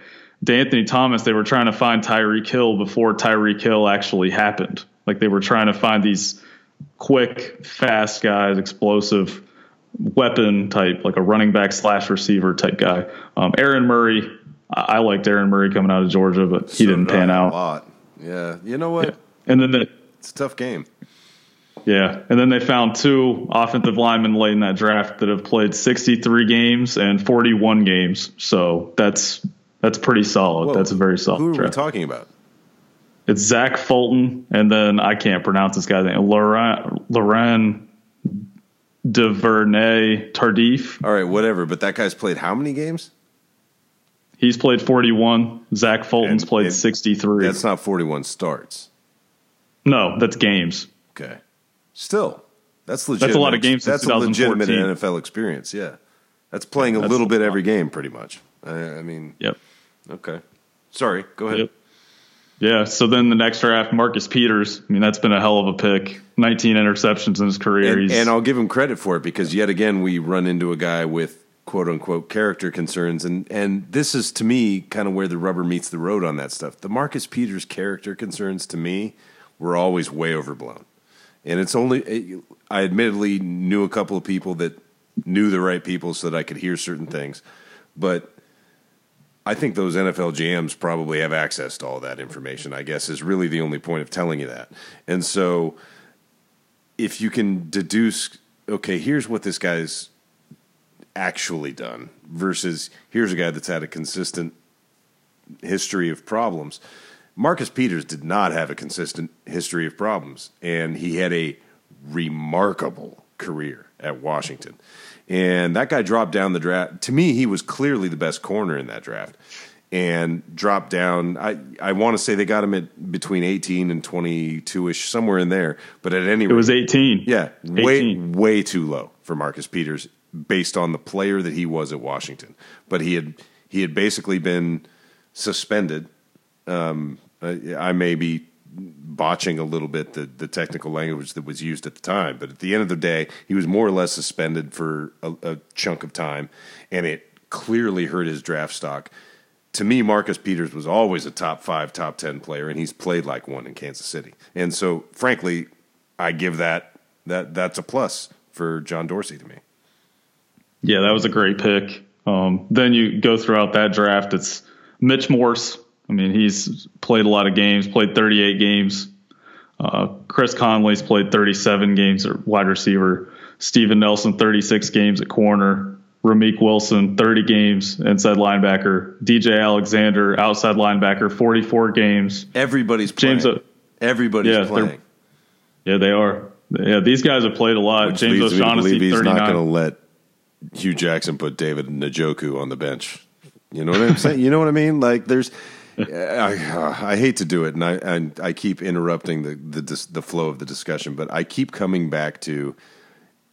Anthony Thomas, they were trying to find Tyreek Hill before Tyreek Hill actually happened. Like they were trying to find these quick, fast guys, explosive weapon type, like a running back slash receiver type guy. Um, Aaron Murray I liked Aaron Murray coming out of Georgia, but he so didn't pan out. A lot. Yeah. You know what? Yeah. And then the, it's a tough game. Yeah. And then they found two offensive linemen late in that draft that have played 63 games and 41 games. So that's that's pretty solid. Whoa. That's a very solid Who are draft. we talking about? It's Zach Fulton, and then I can't pronounce this guy's name. Laurent, Laurent Duvernay Tardif. All right, whatever. But that guy's played how many games? He's played 41. Zach Fulton's and, played and 63. That's not 41 starts. No, that's games. Okay. Still, that's legit. That's a lot of games. That's a legitimate NFL experience. Yeah, that's playing a that's little bit every game, pretty much. I, I, mean, yep. Okay. Sorry. Go ahead. Yep. Yeah. So then the next draft, Marcus Peters. I mean, that's been a hell of a pick. 19 interceptions in his career. And, and I'll give him credit for it because yet again we run into a guy with quote unquote character concerns and and this is to me kind of where the rubber meets the road on that stuff. The Marcus Peters character concerns to me were always way overblown. And it's only eh, I admittedly knew a couple of people that knew the right people so that I could hear certain things. But I think those NFL GMs probably have access to all that information, I guess, is really the only point of telling you that. And so if you can deduce, okay, here's what this guy's actually done versus here's a guy that's had a consistent history of problems. Marcus Peters did not have a consistent history of problems, and he had a remarkable career at Washington. And that guy dropped down the draft. To me, he was clearly the best corner in that draft. And dropped down. I, I want to say they got him at between 18 and 22 ish, somewhere in there. But at any rate, it was 18. Yeah, 18. way, way too low for Marcus Peters based on the player that he was at Washington. But he had, he had basically been suspended. Um, I may be botching a little bit the, the technical language that was used at the time. But at the end of the day, he was more or less suspended for a, a chunk of time, and it clearly hurt his draft stock. To me, Marcus Peters was always a top five, top 10 player, and he's played like one in Kansas City. And so, frankly, I give that, that that's a plus for John Dorsey to me. Yeah, that was a great pick. Um, then you go throughout that draft, it's Mitch Morse, I mean, he's played a lot of games, played 38 games. Uh, Chris Conley's played 37 games at wide receiver. Steven Nelson, 36 games at corner. Ramik Wilson, 30 games inside linebacker. DJ Alexander, outside linebacker, 44 games. Everybody's playing. James, uh, Everybody's yeah, playing. Yeah, they are. Yeah, these guys have played a lot. Which James leads O'Shaughnessy, he's 39. not going to let Hue Jackson put David Njoku on the bench. You know what I'm saying? you know what I mean? Like, there's I, uh, I hate to do it, and I and I keep interrupting the, the the flow of the discussion, but I keep coming back to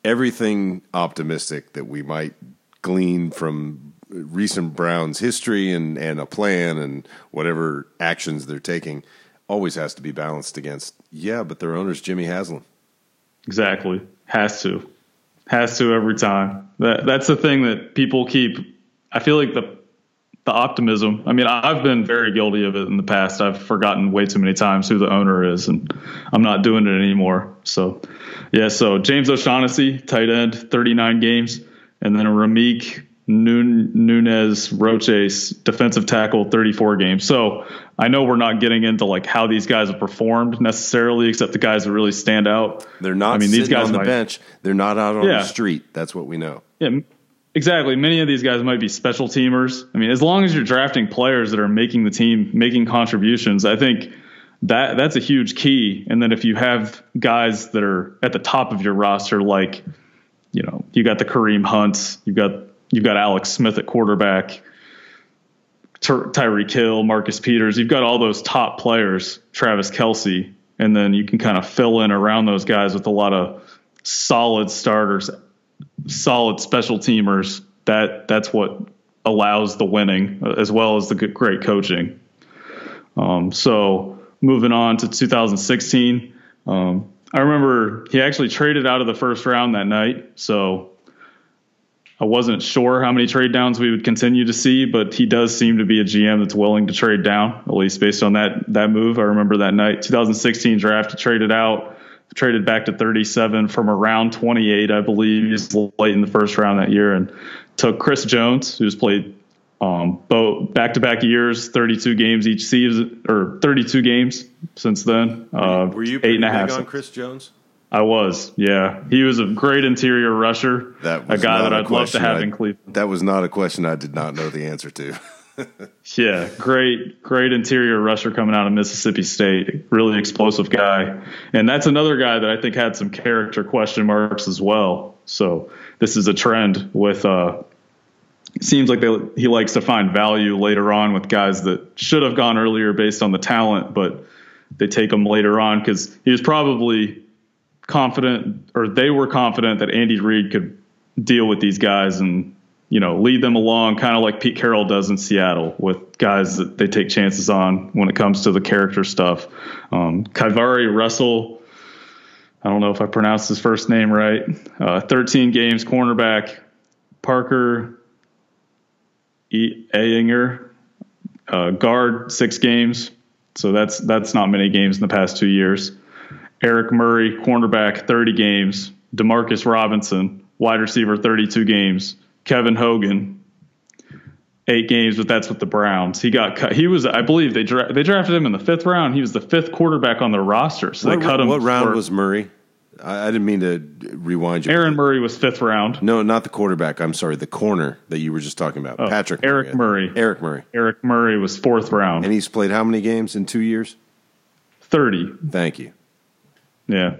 everything optimistic that we might glean from recent Browns history and and a plan and whatever actions they're taking always has to be balanced against yeah, but their owner's Jimmy Haslam. Exactly, has to, has to every time. That that's the thing that people keep. I feel like the the optimism. I mean, I've been very guilty of it in the past. I've forgotten way too many times who the owner is, and I'm not doing it anymore. So, yeah. So James O'Shaughnessy, tight end, 39 games, and then a Ramik Nunez Roches, defensive tackle, 34 games. So I know we're not getting into like how these guys have performed necessarily, except the guys that really stand out. They're not. I mean, these guys on the might, bench. They're not out on yeah. the street. That's what we know. Yeah Exactly. Many of these guys might be special teamers. I mean, as long as you're drafting players that are making the team, making contributions, I think that that's a huge key. And then if you have guys that are at the top of your roster, like, you know, you got the Kareem Hunts, you've got you've got Alex Smith at quarterback, Ty- Tyreek Hill, Marcus Peters, you've got all those top players, Travis Kelce, and then you can kind of fill in around those guys with a lot of solid starters solid special teamers, that that's what allows the winning as well as the great coaching. Um, so moving on to 2016, um, I remember he actually traded out of the first round that night. So I wasn't sure how many trade downs we would continue to see, but he does seem to be a GM that's willing to trade down, at least based on that that move. I remember that night, 2016 draft, he traded out traded back to 37 from around 28, I believe. He's late in the first round that year and took Chris Jones, who's played um, both back to back years, 32 games each season, or 32 games since then. Uh, Were you eight and a half on Chris Jones? I was, yeah. He was a great interior rusher. That was a guy that I'd love to have I, in Cleveland. That was not a question I did not know the answer to. yeah, great, great interior rusher coming out of Mississippi State. Really explosive guy. And that's another guy that I think had some character question marks as well. So this is a trend with, uh, seems like they, he likes to find value later on with guys that should have gone earlier based on the talent, but they take them later on because he was probably confident, or they were confident that Andy Reid could deal with these guys and you know, lead them along, kind of like Pete Carroll does in Seattle with guys that they take chances on when it comes to the character stuff. Um, KeiVarae Russell, I don't know if I pronounced his first name right. Uh, 13 games, cornerback. Parker e- Ehinger, uh, guard, six games. So that's that's not many games in the past two years. Eric Murray, cornerback, 30 games. Demarcus Robinson, wide receiver, 32 games. Kevin Hogan, eight games, but that's with the Browns. He got cut. He was, I believe, they dra- they drafted him in the fifth round. He was the fifth quarterback on their roster, so what, they cut him. What round for- was Murray? I, I didn't mean to rewind you. Aaron Murray was fifth round. No, not the quarterback. I'm sorry, the corner that you were just talking about. Oh, Patrick Oh, Eric Murray. Eric Murray. Eric Murray was fourth round. And he's played how many games in two years? Thirty. Thank you. Yeah.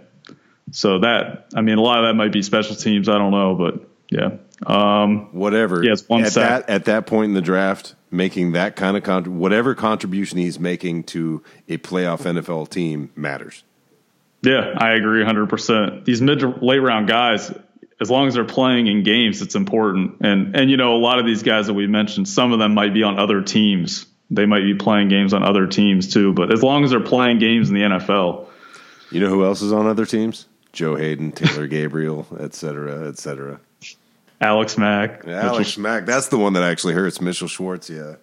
So that I mean, a lot of that might be special teams. I don't know, but yeah. Um, Whatever. Has one at sack. that at that point in the draft, making that kind of con- whatever contribution he's making to a playoff NFL team matters. Yeah, I agree 100%. These mid to late round guys, as long as they're playing in games, it's important. And and you know, a lot of these guys that we mentioned, some of them might be on other teams. They might be playing games on other teams too, but as long as they're playing games in the NFL, You know who else is on other teams? Joe Haden, Taylor Gabriel, et cetera, et cetera. Alex Mack, Alex Mack, that's the one that actually hurts. Mitchell Schwartz, yeah.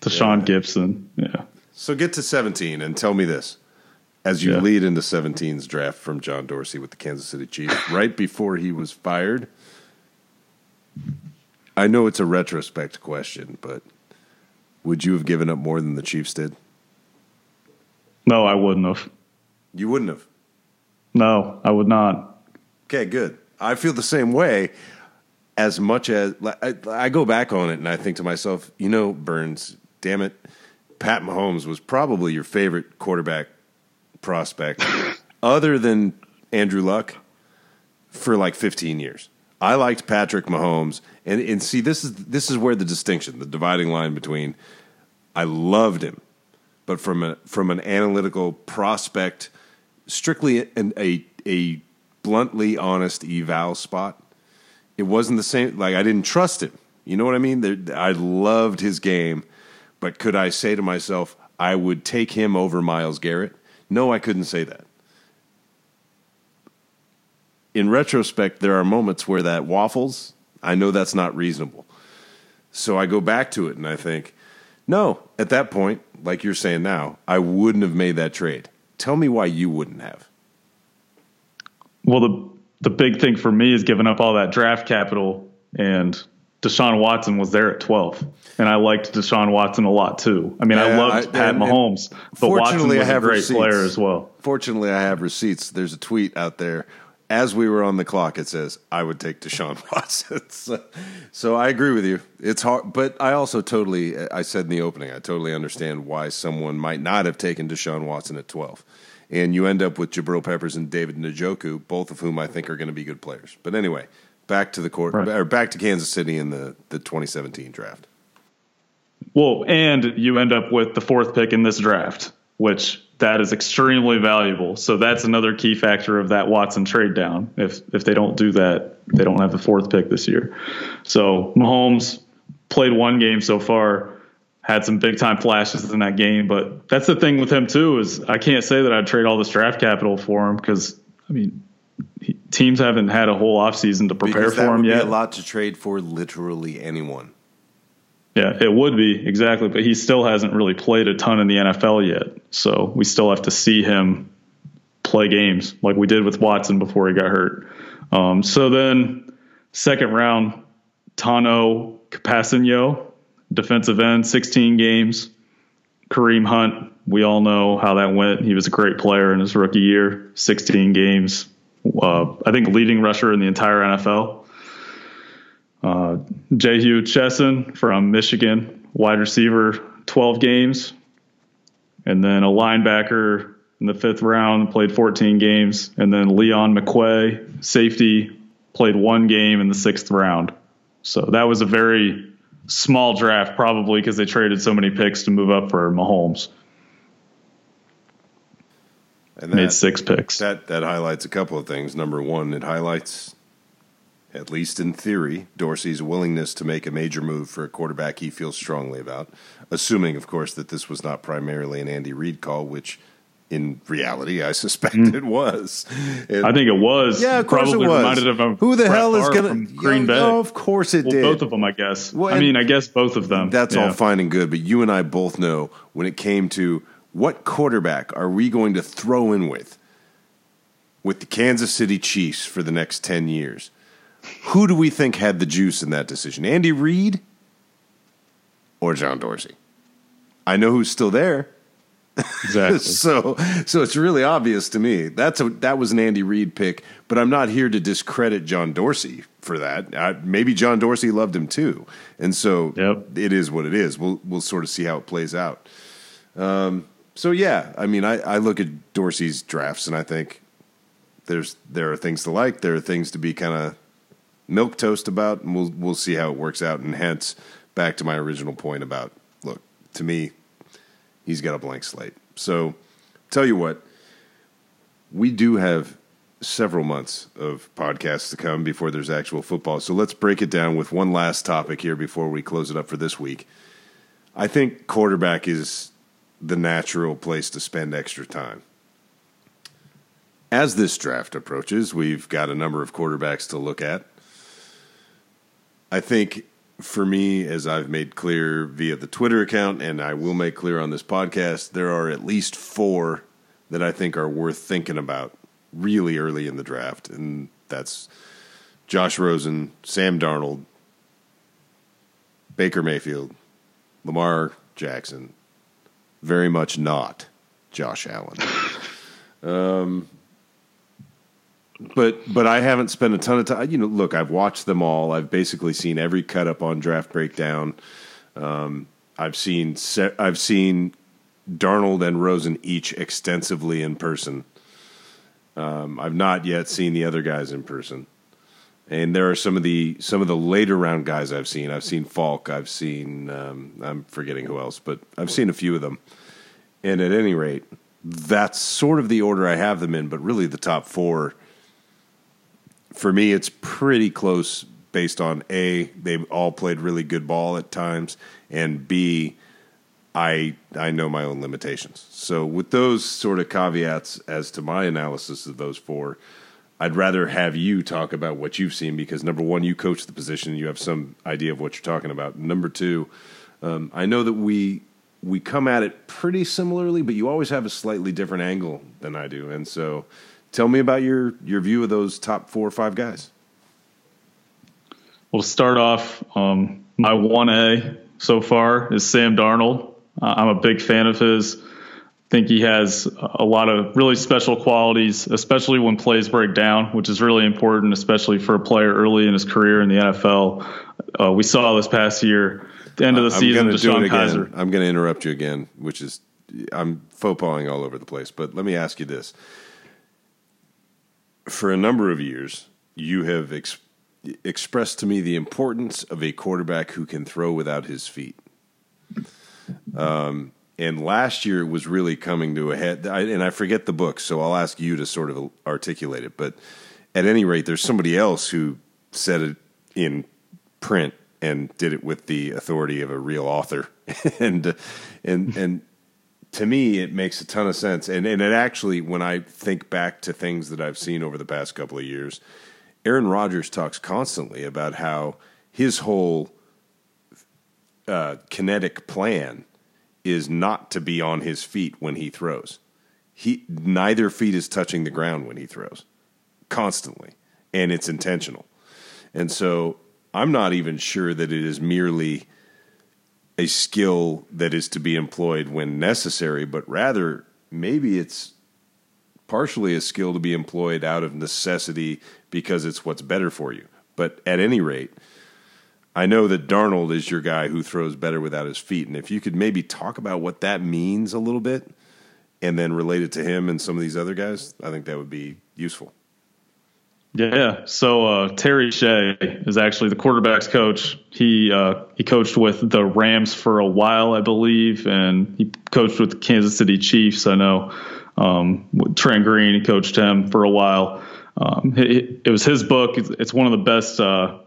Tashaun Gipson. Yeah. So get to 17 and tell me this. As you Yeah. lead into 17's draft from John Dorsey with the Kansas City Chiefs, right before he was fired, I know it's a retrospect question, but would you have given up more than the Chiefs did? No, I wouldn't have. You wouldn't have. No, I would not. Okay, good. I feel the same way. As much as I, I go back on it and I think to myself, you know, Burns, damn it, Pat Mahomes was probably your favorite quarterback prospect, other than Andrew Luck, for like 15 years. I liked Patrick Mahomes, and and see this is this is where the distinction, the dividing line between I loved him, but from a from an analytical prospect, strictly a a bluntly honest eval spot, it wasn't the same. Like I didn't trust him. You know what I mean? I loved his game, but could I say to myself I would take him over Myles Garrett? No, I couldn't say that. In retrospect, there are moments where that waffles. I know that's not reasonable. So I go back to it and I think, no, at that point, like you're saying now, I wouldn't have made that trade. Tell me why you wouldn't have. Well, the the big thing for me is giving up all that draft capital, and Deshaun Watson was there at 12, and I liked Deshaun Watson a lot too. I mean, I loved I- Pat and- and Mahomes, but Watson fortunately, I was a have great receipts. player as well. Fortunately, I have receipts. There's a tweet out there. As we were on the clock, it says, I would take Deshaun Watson. so, so I agree with you. It's hard, but I also totally, I said in the opening, I totally understand why someone might not have taken Deshaun Watson at 12. And you end up with Jabril Peppers and David Njoku, both of whom I think are going to be good players. But anyway, back to the court, Right. or back to Kansas City in the, the 2017 draft. Well, and you end up with the fourth pick in this draft, which that is extremely valuable. So that's another key factor of that Watson trade down. If if they don't do that, they don't have the fourth pick this year. So Mahomes played one game so far, had some big time flashes in that game, but that's the thing with him too is I can't say that I'd trade all this draft capital for him because I mean he, teams haven't had a whole offseason to prepare for would him be yet. a lot to trade for literally anyone. Yeah, it would be exactly, but he still hasn't really played a ton in the NFL yet. So we still have to see him play games like we did with Watson before he got hurt. Um, so then, second round, Tanoh Kpassagnon, defensive end, 16 games. Kareem Hunt, we all know how that went. He was a great player in his rookie year, 16 games. Uh, I think leading rusher in the entire NFL. Uh, Jehu Chesson from Michigan, wide receiver, 12 games. And then a linebacker in the fifth round, played 14 games. And then Leon McQuay, safety, played one game in the sixth round. So that was a very small draft, probably because they traded so many picks to move up for Mahomes. And Made six picks. That that highlights a couple of things. Number one, it highlights at least in theory, Dorsey's willingness to make a major move for a quarterback he feels strongly about, assuming, of course, that this was not primarily an Andy Reid call, which in reality I suspect mm. it was. And I think it was. Yeah, of course Probably it was. Of Who the Brett hell is going to Green Bay? Oh, of course it well, did. Both of them, I guess. Well, I mean, I guess both of them. That's yeah. all fine and good, but you and I both know when it came to what quarterback are we going to throw in with with the Kansas City Chiefs for the next 10 years? Who do we think had the juice in that decision? Andy Reid or John Dorsey? I know who's still there. Exactly. so, so it's really obvious to me that's a that was an Andy Reid pick, but I'm not here to discredit John Dorsey for that. I, maybe John Dorsey loved him too, and so yep. it is what it is. We'll we'll sort of see how it plays out. Um, so yeah, I mean, I, I look at Dorsey's drafts and I think there's there are things to like, there are things to be kind of milk toast about, and we'll we'll see how it works out. And hence, back to my original point about look to me, he's got a blank slate. So, tell you what, we do have several months of podcasts to come before there's actual football. So let's break it down with one last topic here before we close it up for this week. I think quarterback is the natural place to spend extra time. As this draft approaches, we've got a number of quarterbacks to look at. I think for me, as I've made clear via the Twitter account, and I will make clear on this podcast, there are at least four that I think are worth thinking about really early in the draft. And that's Josh Rosen, Sam Darnold, Baker Mayfield, Lamar Jackson, very much not Josh Allen. Um, but but I haven't spent a ton of time. You know, look, I've watched them all. I've basically seen every cut up on Draft Breakdown. Um, I've seen I've seen Darnold and Rosen each extensively in person. Um, I've not yet seen the other guys in person, and there are some of the some of the later round guys I've seen. I've seen Falk. I've seen um, I'm forgetting who else, but I've seen a few of them. And at any rate, that's sort of the order I have them in. But really, the top four for me, it's pretty close based on A, they've all played really good ball at times, and B, I I know my own limitations. So with those sort of caveats as to my analysis of those four, I'd rather have you talk about what you've seen because number one, you coach the position, you have some idea of what you're talking about. Number two, um, I know that we we come at it pretty similarly, but you always have a slightly different angle than I do, and so tell me about your your view of those top four or five guys. We'll start off. Um, my one A so far is Sam Darnold. Uh, I'm a big fan of his. I think he has a lot of really special qualities, especially when plays break down, which is really important, especially for a player early in his career in the NFL. Uh, we saw this past year, the end of the I'm season, DeShone Kizer. I'm going to interrupt you again, which is I'm faux pasing all over the place. But let me ask you this: for a number of years, you have ex- expressed to me the importance of a quarterback who can throw without his feet. Um, and last year was really coming to a head. I, and I forget the book, so I'll ask you to sort of articulate it. But at any rate, there's somebody else who said it in print and did it with the authority of a real author. and and and to me, it makes a ton of sense. And and it actually, when I think back to things that I've seen over the past couple of years, Aaron Rodgers talks constantly about how his whole uh, kinetic plan is not to be on his feet when he throws. He neither feet is touching the ground when he throws, constantly, and it's intentional. And so I'm not even sure that it is merely a skill that is to be employed when necessary, but rather maybe it's partially a skill to be employed out of necessity because it's what's better for you. But at any rate, I know that Darnold is your guy who throws better without his feet. And if you could maybe talk about what that means a little bit and then relate it to him and some of these other guys, I think that would be useful. Yeah. So uh, Terry Shea is actually the quarterback's coach. He uh, he coached with the Rams for a while, I believe, and he coached with the Kansas City Chiefs. I know um, Trent Green. He coached him for a while. Um, it, it, was his book. It's, it's one of the best. Uh,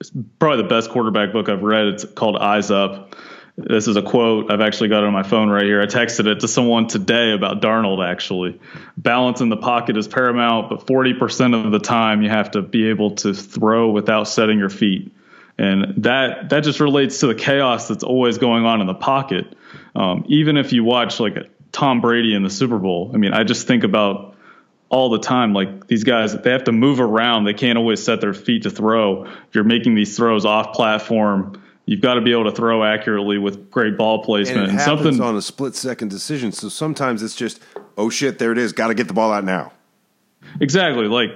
it's probably the best quarterback book I've read. It's called Eyes Up. This is a quote. I've actually got on my phone right here. I texted it to someone today about Darnold, actually. Balance in the pocket is paramount, but 40% of the time you have to be able to throw without setting your feet. And that, that just relates to the chaos that's always going on in the pocket. Um, even if you watch like Tom Brady in the Super Bowl, I mean, I just think about all the time. Like these guys, they have to move around. They can't always set their feet to throw. If you're making these throws off platform you've got to be able to throw accurately with great ball placement. And happens something on a split second decision. So sometimes it's just, oh shit, there it is. Got to get the ball out now. Exactly. Like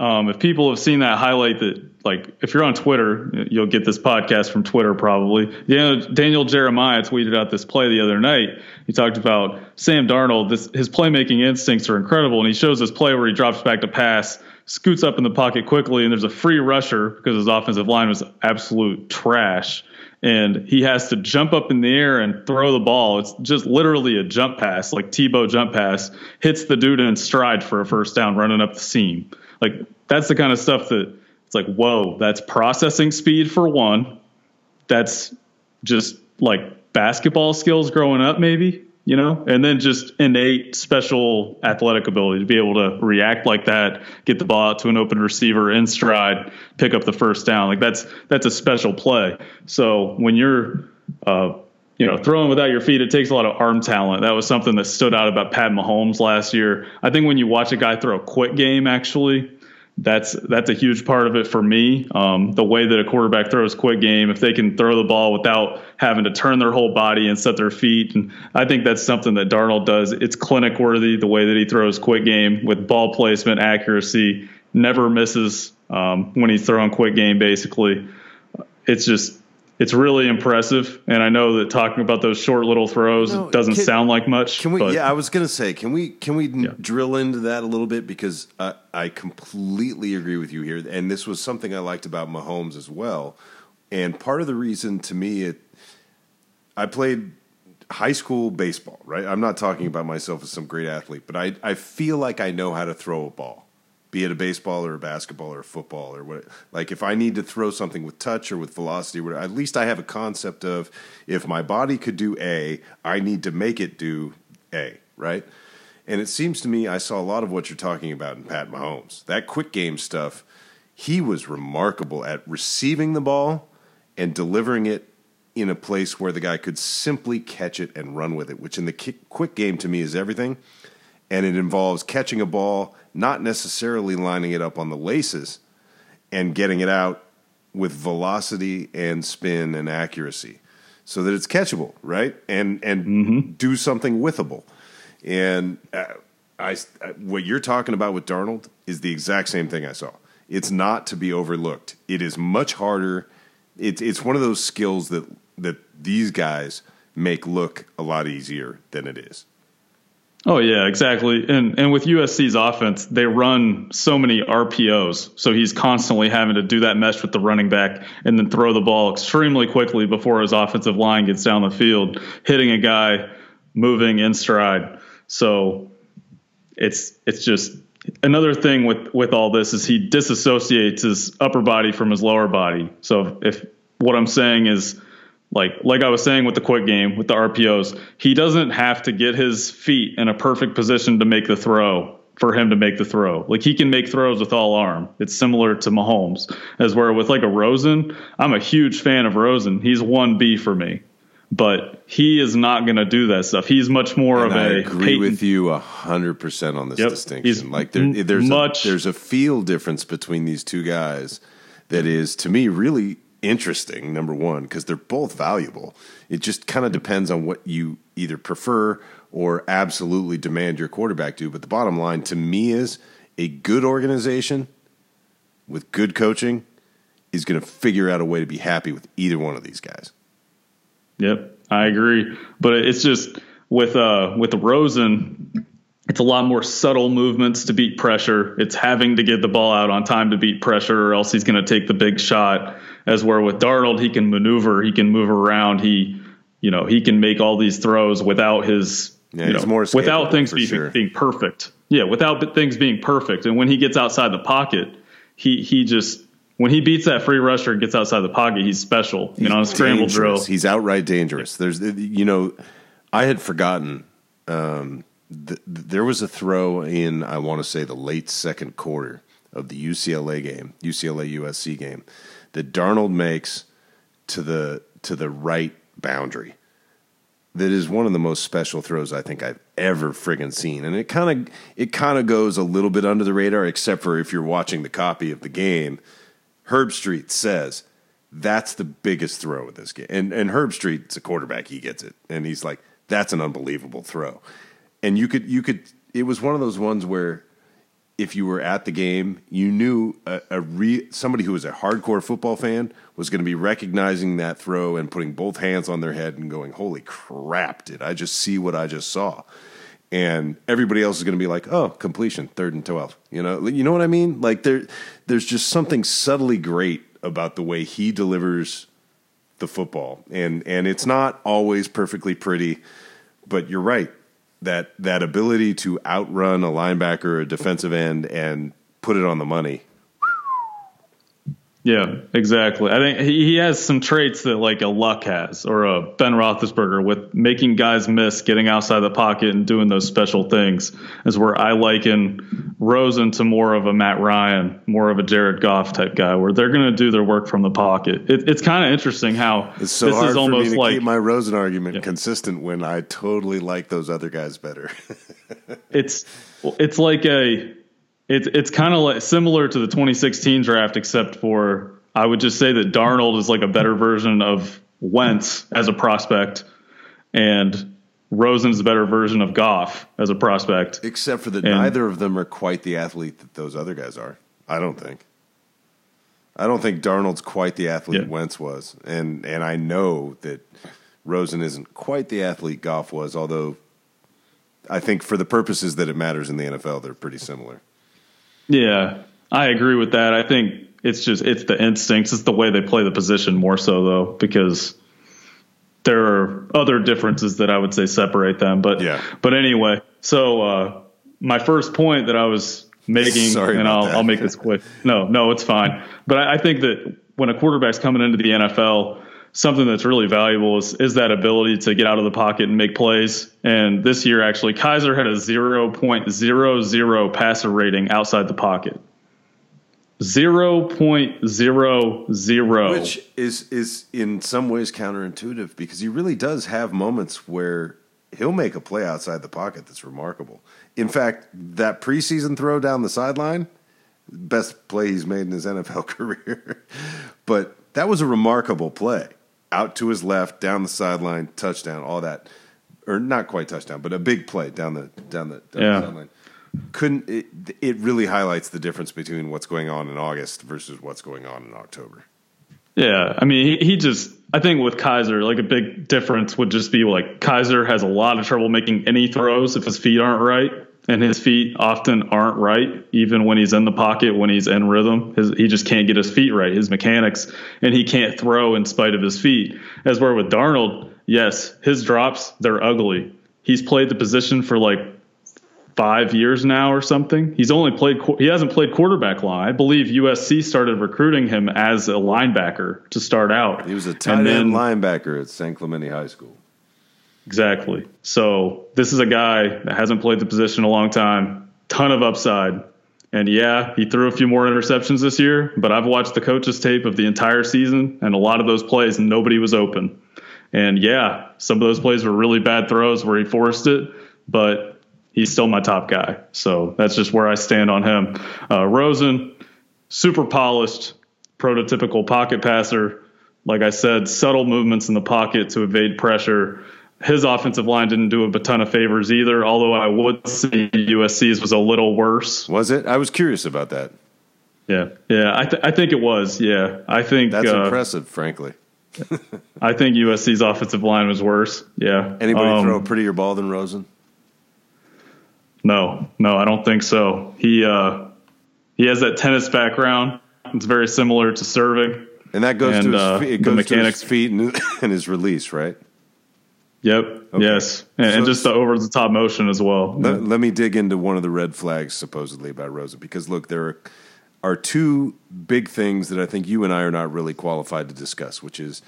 um, if people have seen that highlight that, like if you're on Twitter, you'll get this podcast from Twitter probably. Daniel, Daniel Jeremiah tweeted out this play the other night. He talked about Sam Darnold. This, his playmaking instincts are incredible, and he shows this play where he drops back to pass scoots up in the pocket quickly, and there's a free rusher because his offensive line was absolute trash and he has to jump up in the air and throw the ball. It's just literally a jump pass, like Tebow jump pass, hits the dude in stride for a first down running up the seam. Like that's the kind of stuff that it's like, whoa, that's processing speed for one. That's just like basketball skills growing up, maybe you know, and then just innate special athletic ability to be able to react like that, get the ball out to an open receiver in stride, pick up the first down. Like that's that's a special play. So when you're uh, you know, throwing without your feet, it takes a lot of arm talent. That was something that stood out about Pat Mahomes last year. I think when you watch a guy throw a quick game, actually, that's that's a huge part of it for me. Um, the way that a quarterback throws quick game, if they can throw the ball without having to turn their whole body and set their feet, and I think that's something that Darnold does. It's clinic worthy the way that he throws quick game with ball placement, accuracy, never misses um, when he's throwing quick game. Basically, it's just it's really impressive. And I know that talking about those short little throws no, doesn't can, sound like much. Can we? But, yeah, I was going to say, can we? Can we yeah. drill into that a little bit because I, I completely agree with you here. And this was something I liked about Mahomes as well. And part of the reason to me, it I played high school baseball. Right, I'm not talking about myself as some great athlete, but I I feel like I know how to throw a ball be it a baseball or a basketball or a football or what. Like if I need to throw something with touch or with velocity, or whatever, at least I have a concept of if my body could do A, I need to make it do A, right? And it seems to me I saw a lot of what you're talking about in Pat Mahomes. That quick game stuff, he was remarkable at receiving the ball and delivering it in a place where the guy could simply catch it and run with it, which in the quick game to me is everything. And it involves catching a ball not necessarily lining it up on the laces and getting it out with velocity and spin and accuracy so that it's catchable, right? And and mm-hmm. do something withable. And uh, I, I, what you're talking about with Darnold is the exact same thing I saw. It's not to be overlooked. It is much harder. It's it's one of those skills that that these guys make look a lot easier than it is. Oh yeah, exactly. And and with USC's offense, they run so many RPOs, so he's constantly having to do that mesh with the running back and then throw the ball extremely quickly before his offensive line gets down the field, hitting a guy moving in stride. So it's it's just another thing with with all this is he disassociates his upper body from his lower body. So if what I'm saying is like like I was saying with the quick game with the RPOs, he doesn't have to get his feet in a perfect position to make the throw for him to make the throw. Like he can make throws with all arm. It's similar to Mahomes, as where with like a Rosen, I'm a huge fan of Rosen. He's one B for me, but he is not going to do that stuff. He's much more and of I a. agree Peyton. with you hundred percent on this yep. distinction. He's like there, there's much, a, there's a feel difference between these two guys that is to me really interesting, number one, because they're both valuable. It just kind of depends on what you either prefer or absolutely demand your quarterback do. But the bottom line to me is a good organization with good coaching is going to figure out a way to be happy with either one of these guys. Yep, I agree. But it's just with uh with Rosen, it's a lot more subtle movements to beat pressure. It's having to get the ball out on time to beat pressure, or else he's going to take the big shot. As where with Darnold, he can maneuver, he can move around, he, you know, he can make all these throws without his Yeah, you he's know, more without things being, sure. being perfect. Yeah, without things being perfect. And when he gets outside the pocket, he he just when he beats that free rusher and gets outside the pocket, he's special. you know, on a scramble drill. He's outright dangerous. There's, you know, I had forgotten. Um, th- there was a throw in, I want to say, the late second quarter of the UCLA game, UCLA USC game, that Darnold makes to the to the right boundary. That is one of the most special throws I think I've ever friggin' seen, and it kind of it kind of goes a little bit under the radar, except for if you're watching the copy of the game. Herbstreit says that's the biggest throw of this game. And and Herbstreit's a quarterback, he gets it. And he's like, that's an unbelievable throw. And you could you could it was one of those ones where if you were at the game, you knew a, a re, somebody who was a hardcore football fan was going to be recognizing that throw and putting both hands on their head and going, "Holy crap! Did I just see what I just saw?" And everybody else is going to be like, "Oh, completion, third and twelve. You know, you know what I mean? Like there, there's just something subtly great about the way he delivers the football, and and it's not always perfectly pretty, but you're right that that ability to outrun a linebacker a defensive end and put it on the money. Yeah, exactly. I think he, he has some traits that like a Luck has or a Ben Roethlisberger with making guys miss, getting outside the pocket and doing those special things is where I liken Rosen to more of a Matt Ryan, more of a Jared Goff type guy where they're going to do their work from the pocket. It, it's kind of interesting how It's so this hard is for me almost to like keep my Rosen argument consistent when I totally like those other guys better. it's it's like a it's it's kind of like similar to the 2016 draft, except for I would just say that Darnold is like a better version of Wentz as a prospect, and Rosen's a better version of Goff as a prospect. Except for that And- neither of them are quite the athlete that those other guys are. I don't think. I don't think Darnold's quite the athlete Yeah. Wentz was, and and I know that Rosen isn't quite the athlete Goff was. Although I think for the purposes that it matters in the NFL, they're pretty similar. Yeah, I agree with that. I think it's just it's the instincts, it's the way they play the position more so though, because there are other differences that I would say separate them. But Yeah. but anyway, so uh, my first point that I was making, Sorry and I'll. I'll make this quick. No, no, it's fine. But I, I think that when a quarterback's coming into the NFL. Something that's really valuable is is that ability to get out of the pocket and make plays. And this year, actually, Kizer had a 0.00 passer rating outside the pocket. 0.00. Which is is in some ways counterintuitive because he really does have moments where he'll make a play outside the pocket that's remarkable. In fact, that preseason throw down the sideline, best play he's made in his NFL career. but that was a remarkable play. Out to his left, down the sideline, touchdown, all that. Or not quite touchdown, but a big play down the down the, down Yeah. the sideline. Couldn't it, it really highlights the difference between what's going on in August versus what's going on in October. Yeah, I mean, he, he just. I think with Kizer, like a big difference would just be like Kizer has a lot of trouble making any throws if his feet aren't right, and his feet often aren't right, even when he's in the pocket, when he's in rhythm. His, he just can't get his feet right, his mechanics, and he can't throw in spite of his feet. As where with Darnold, yes, his drops they're ugly. He's played the position for like five years now or something. He's only played he hasn't played quarterback long. I believe USC started recruiting him as a linebacker to start out. He was a tight end linebacker at San Clemente High School. Exactly. So this is a guy that hasn't played the position a long time. Ton of upside. And yeah, he threw a few more interceptions this year, but I've watched the coaches tape of the entire season and a lot of those plays nobody was open. And yeah, some of those plays were really bad throws where he forced it, but he's still my top guy. So that's just where I stand on him. Uh, Rosen, super polished, prototypical pocket passer. Like I said, subtle movements in the pocket to evade pressure. His offensive line didn't do him a ton of favors either, although I would say USC's was a little worse. Was it? I was curious about that. Yeah, yeah, I, th- I think it was. Yeah, I think That's uh, impressive, frankly. I think USC's offensive line was worse. Yeah. Anybody Um, throw a prettier ball than Rosen? No, no, I don't think so. He uh, he has that tennis background. It's very similar to serving. And that goes and, to his, uh, feet, it the goes mechanics- to his feet and, and his release, right? Yep. Okay. Yes. And, so, and, just the over the top motion as well. Let, let, me dig into one of the red flags supposedly about Rosa because look, there are, are two big things that I think you and I are not really qualified to discuss, which is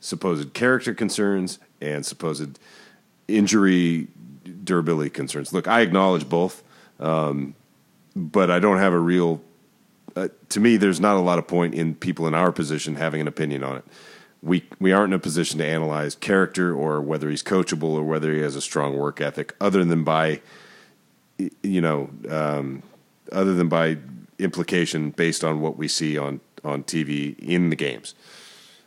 supposed character concerns and supposed injury durability concerns. Look, I acknowledge both, um, but I don't have a real. Uh, to me, there's not a lot of point in people in our position having an opinion on it we we aren't in a position to analyze character or whether he's coachable or whether he has a strong work ethic, other than by you know, um, other than by implication based on what we see on on TV in the games.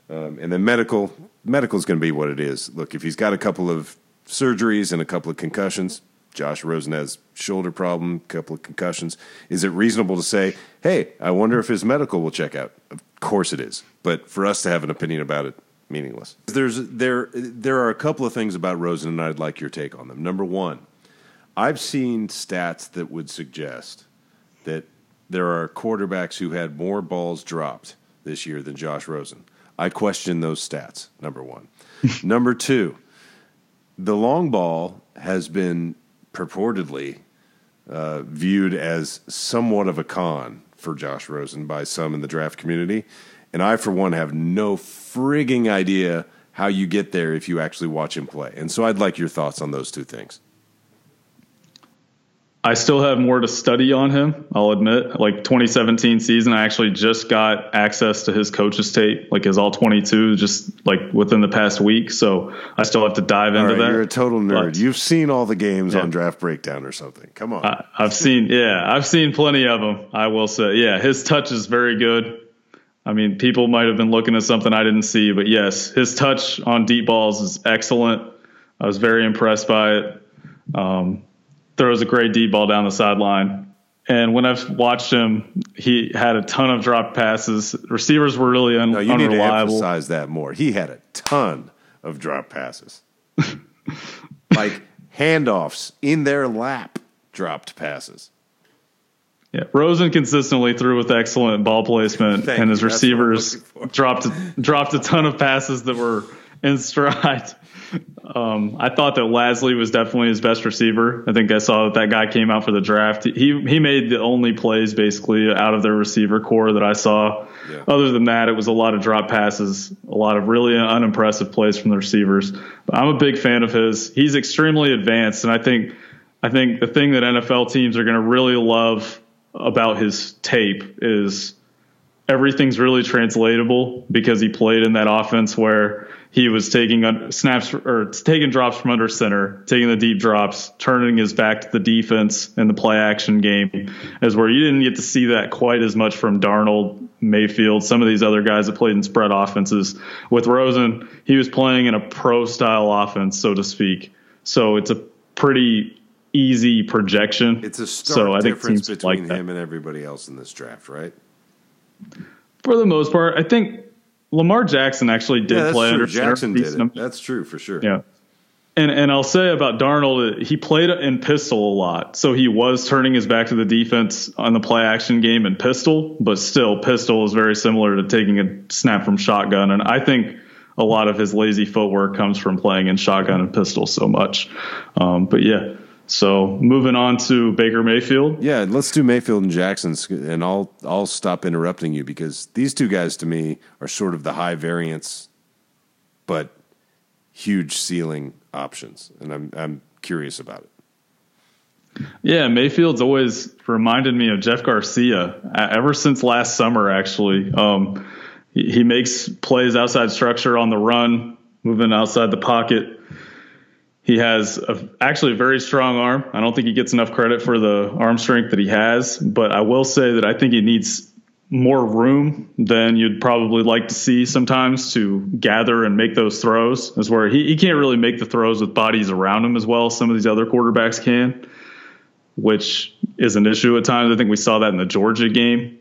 Um, and then medical medical is going to be what it is. Look, if he's got a couple of surgeries and a couple of concussions, Josh Rosen has shoulder problem, couple of concussions. Is it reasonable to say, "Hey, I wonder if his medical will check out"? Of course it is. But for us to have an opinion about it, meaningless. There's there there are a couple of things about Rosen, and I'd like your take on them. Number one, I've seen stats that would suggest that there are quarterbacks who had more balls dropped this year than Josh Rosen. I question those stats. Number one. number two, the long ball has been purportedly uh, viewed as somewhat of a con for Josh Rosen by some in the draft community. And I, for one, have no frigging idea how you get there if you actually watch him play. And so I'd like your thoughts on those two things. I still have more to study on him. I'll admit, like 2017 season, I actually just got access to his coach's tape, like his all 22, just like within the past week. So I still have to dive into right, that. You're a total nerd. But, You've seen all the games yeah. on Draft Breakdown or something. Come on. I, I've seen, yeah, I've seen plenty of them. I will say, yeah, his touch is very good. I mean, people might have been looking at something I didn't see, but yes, his touch on deep balls is excellent. I was very impressed by it. Um, throws a great deep ball down the sideline. And when I've watched him, he had a ton of drop passes. Receivers were really un- no, you unreliable. need to emphasize that more. He had a ton of drop passes, like handoffs in their lap, dropped passes. Yeah, Rosen consistently threw with excellent ball placement, and his receivers dropped dropped a ton of passes that were in stride. Um, I thought that Lasley was definitely his best receiver. I think I saw that that guy came out for the draft. He he made the only plays basically out of their receiver corps that I saw. Yeah. Other than that, it was a lot of drop passes, a lot of really unimpressive plays from the receivers. But I'm a big fan of his. He's extremely advanced, and I think I think the thing that NFL teams are going to really love about his tape is everything's really translatable because he played in that offense where he was taking snaps or taking drops from under center, taking the deep drops, turning his back to the defense in the play action game, is where you didn't get to see that quite as much from Darnold, Mayfield, some of these other guys that played in spread offenses. With Rosen, he was playing in a pro style offense, so to speak. So it's a pretty easy projection. It's a stark so I think difference between like him and everybody else in this draft, right? For the most part, I think Lamar Jackson actually did yeah, play true. under Jackson did it. That's true for sure. Yeah. And and I'll say about Darnold, he played in pistol a lot, so he was turning his back to the defense on the play action game in pistol. But still, pistol is very similar to taking a snap from shotgun, and I think a lot of his lazy footwork comes from playing in shotgun and pistol so much. Um, but yeah, so moving on to Baker Mayfield. Yeah, let's do Mayfield and Jackson, and I'll I'll stop interrupting you because these two guys to me are sort of the high variance, but huge ceiling options, and I'm I'm curious about it. Yeah, Mayfield's always reminded me of Jeff Garcia ever since last summer. Actually, um, he, he makes plays outside structure on the run, moving outside the pocket he has a, actually a very strong arm. I don't think he gets enough credit for the arm strength that he has, but I will say that I think he needs more room than you'd probably like to see sometimes to gather and make those throws. Is where he, he can't really make the throws with bodies around him as well as some of these other quarterbacks can, which is an issue at times. I think we saw that in the Georgia game.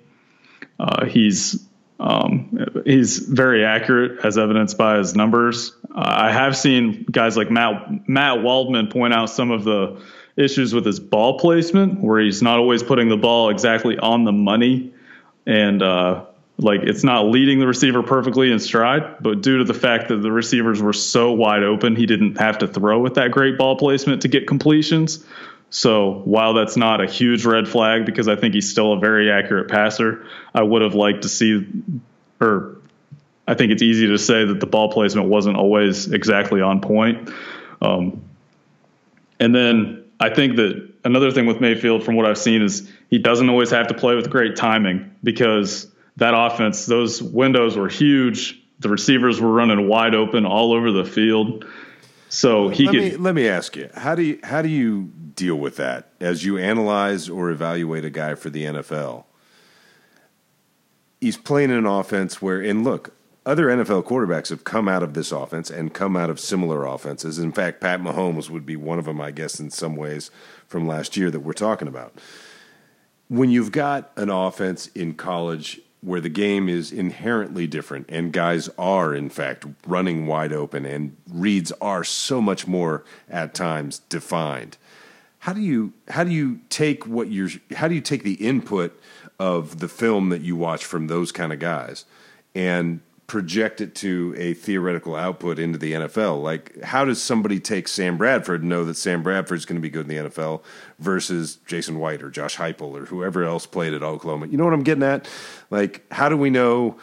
Uh, he's um, he's very accurate, as evidenced by his numbers. Uh, I have seen guys like Matt Matt Waldman point out some of the issues with his ball placement, where he's not always putting the ball exactly on the money, and uh, like it's not leading the receiver perfectly in stride, but due to the fact that the receivers were so wide open, he didn't have to throw with that great ball placement to get completions. So while that's not a huge red flag because I think he's still a very accurate passer, I would have liked to see, or I think it's easy to say that the ball placement wasn't always exactly on point. Um, and then I think that another thing with Mayfield, from what I've seen, is he doesn't always have to play with great timing because that offense, those windows were huge. The receivers were running wide open all over the field. So he let could. Me, let me ask you how do you how do you deal with that as you analyze or evaluate a guy for the NFL? He's playing an offense where, and look, other NFL quarterbacks have come out of this offense and come out of similar offenses. In fact, Pat Mahomes would be one of them, I guess, in some ways from last year that we're talking about. When you've got an offense in college where the game is inherently different and guys are in fact running wide open and reads are so much more at times defined how do you how do you take what you're how do you take the input of the film that you watch from those kind of guys and project it to a theoretical output into the NFL. Like, how does somebody take Sam Bradford and know that Sam Bradford is going to be good in the NFL versus Jason White or Josh Heupel or whoever else played at Oklahoma? You know what I'm getting at? Like, how do we know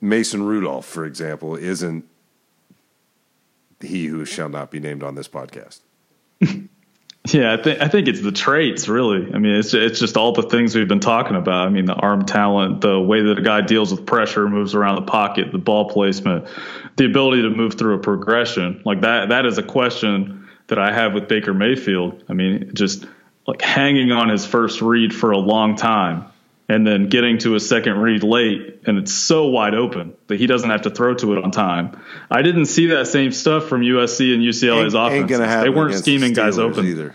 Mason Rudolph, for example, isn't he who shall not be named on this podcast? Yeah, I think I think it's the traits really. I mean, it's it's just all the things we've been talking about. I mean, the arm talent, the way that a guy deals with pressure, moves around the pocket, the ball placement, the ability to move through a progression. Like that that is a question that I have with Baker Mayfield. I mean, just like hanging on his first read for a long time and then getting to a second read late and it's so wide open that he doesn't have to throw to it on time. I didn't see that same stuff from USC and UCLA's ain't, offense. Ain't they weren't scheming the guys open either.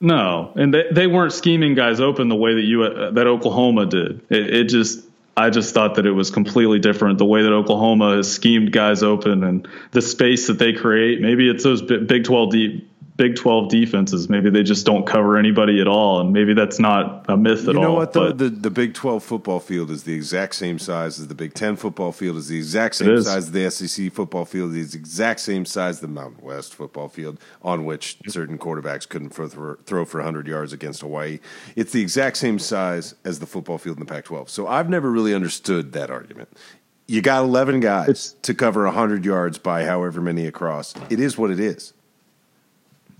No, and they, they weren't scheming guys open the way that you that Oklahoma did. It, it just I just thought that it was completely different the way that Oklahoma has schemed guys open and the space that they create. Maybe it's those Big 12 deep Big 12 defenses. Maybe they just don't cover anybody at all, and maybe that's not a myth at all. You know what? The, the, the Big 12 football field is the exact same size as the Big 10 football field. is the exact same size as the SEC football field. is the exact same size as the Mountain West football field, on which certain quarterbacks couldn't throw for, throw for 100 yards against Hawaii. It's the exact same size as the football field in the Pac-12. So I've never really understood that argument. You got 11 guys it's, to cover 100 yards by however many across. It is what it is.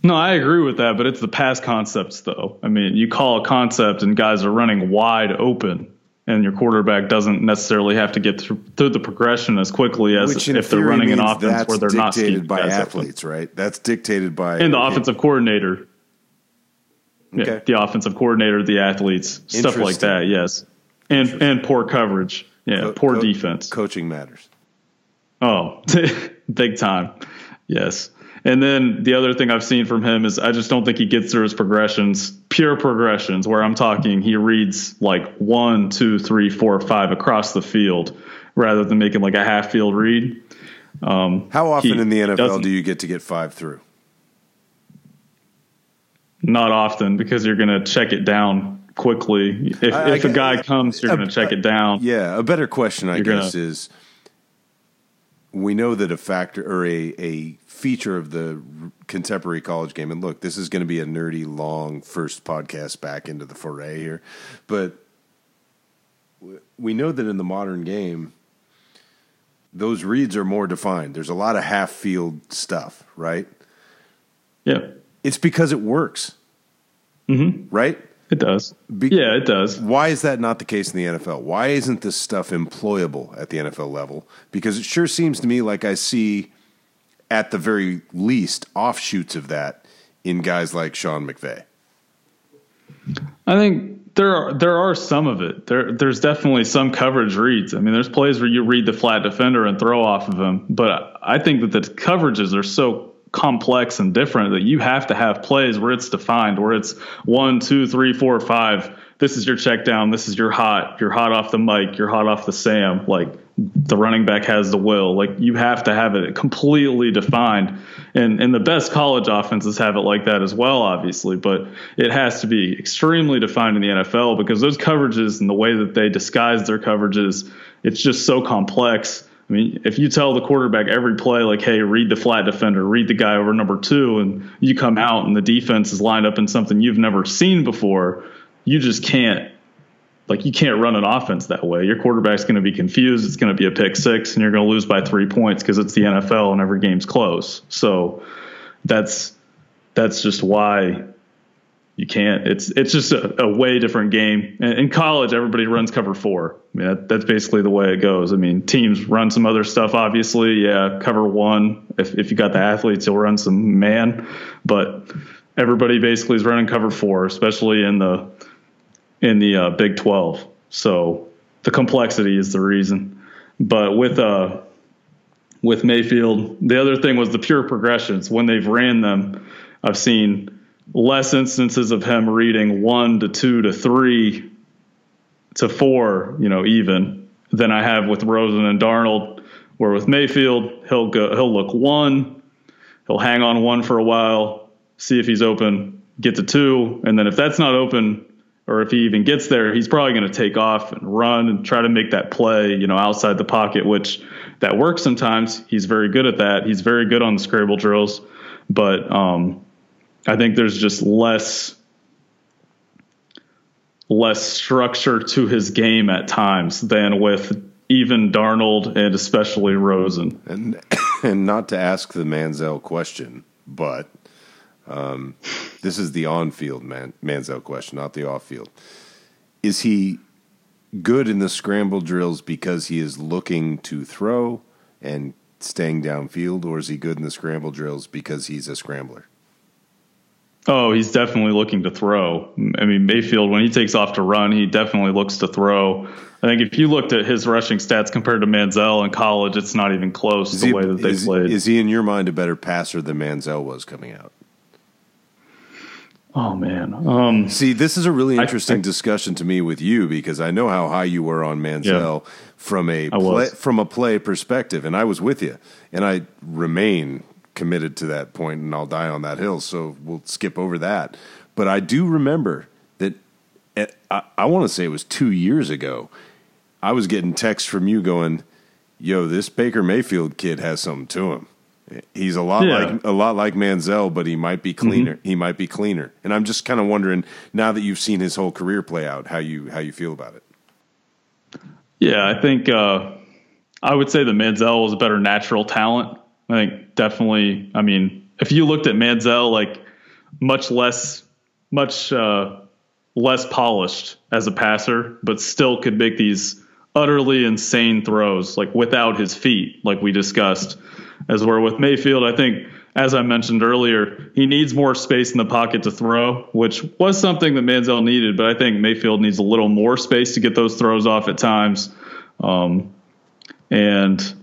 No, I agree with that, but it's the past concepts, though. I mean, you call a concept and guys are running wide open, and your quarterback doesn't necessarily have to get through, through the progression as quickly as if they're running an offense where they're not dictated by athletes, open. right? That's dictated by and the offensive coordinator. Okay. Yeah, the offensive coordinator, the athletes, stuff like that. Yes, and and poor coverage. Yeah, Co- poor co- defense. Coaching matters. Oh, big time. Yes. And then the other thing I've seen from him is I just don't think he gets through his progressions, pure progressions, where I'm talking he reads like one, two, three, four, five across the field rather than making like a half field read. Um, How often he, in the NFL do you get to get five through? Not often because you're going to check it down quickly. If, I, if I, a guy comes, you're going to check it down. Yeah, a better question, I guess, gonna, is we know that a factor or a, a feature of the contemporary college game, and look, this is going to be a nerdy, long first podcast back into the foray here, but we know that in the modern game, those reads are more defined. There's a lot of half field stuff, right? Yeah. It's because it works. Mm-hmm. Right? It does. Be- yeah, it does. Why is that not the case in the NFL? Why isn't this stuff employable at the NFL level? Because it sure seems to me like I see, at the very least, offshoots of that in guys like Sean McVay. I think there are there are some of it. There there's definitely some coverage reads. I mean, there's plays where you read the flat defender and throw off of him, but I think that the coverages are so complex and different that you have to have plays where it's defined, where it's one, two, three, four, five, this is your check down, this is your hot, you're hot off the Mike, you're hot off the Sam. Like the running back has the will. Like you have to have it completely defined. And and the best college offenses have it like that as well, obviously, but it has to be extremely defined in the NFL because those coverages and the way that they disguise their coverages, it's just so complex. I mean, if you tell the quarterback every play, like, hey, read the flat defender, read the guy over number two, and you come out and the defense is lined up in something you've never seen before, you just can't like you can't run an offense that way. Your quarterback's going to be confused. It's going to be a pick six, and you're going to lose by three points because it's the NFL and every game's close. So that's that's just why you can't. It's it's just a, a way different game. In, college, everybody runs cover four. I mean, that, that's basically the way it goes. I mean, teams run some other stuff. Obviously, yeah, cover one. If if you got the athletes, you'll run some man, but everybody basically is running cover four, especially in the in the uh, Big 12. So the complexity is the reason. But with uh, with Mayfield, the other thing was the pure progressions. When they've ran them, I've seen less instances of him reading one to two to three to four, you know, even than I have with Rosen and Darnold. Where with Mayfield, he'll go, he'll look one, he'll hang on one for a while, see if he's open, get to two, and then if that's not open, or if he even gets there, he's probably going to take off and run and try to make that play, you know, outside the pocket, which that works sometimes. He's very good at that. He's very good on the scramble drills, but um, I think there's just less less structure to his game at times than with even Darnold and especially Rosen. And and not to ask the Manziel question, but um, this is the on-field man, Manziel question, not the off-field. Is he good in the scramble drills because he is looking to throw and staying downfield, or is he good in the scramble drills because he's a scrambler? Oh, he's definitely looking to throw. I mean, Mayfield, when he takes off to run, he definitely looks to throw. I think if you looked at his rushing stats compared to Manziel in college, it's not even close is the he, way that they is, played. Is he, in your mind, a better passer than Manziel was coming out? Oh man. Um, See, this is a really interesting I, I, discussion to me with you because I know how high you were on Manziel yeah, from a play, from a play perspective, and I was with you, and I remain committed to that point, and I'll die on that hill. So we'll skip over that. But I do remember that at, I, I want to say it was two years ago. I was getting texts from you going, "Yo, this Baker Mayfield kid has something to him." He's a lot yeah. like a lot like Manziel, but he might be cleaner. Mm-hmm. He might be cleaner. And I'm just kind of wondering now that you've seen his whole career play out, how you how you feel about it. Yeah, I think uh, I would say that Manziel was a better natural talent. I think definitely. I mean, if you looked at Manziel, like much less, much uh, less polished as a passer, but still could make these utterly insane throws, like without his feet, like we discussed as where with Mayfield, I think, as I mentioned earlier, he needs more space in the pocket to throw, which was something that Manziel needed, but I think Mayfield needs a little more space to get those throws off at times. Um, and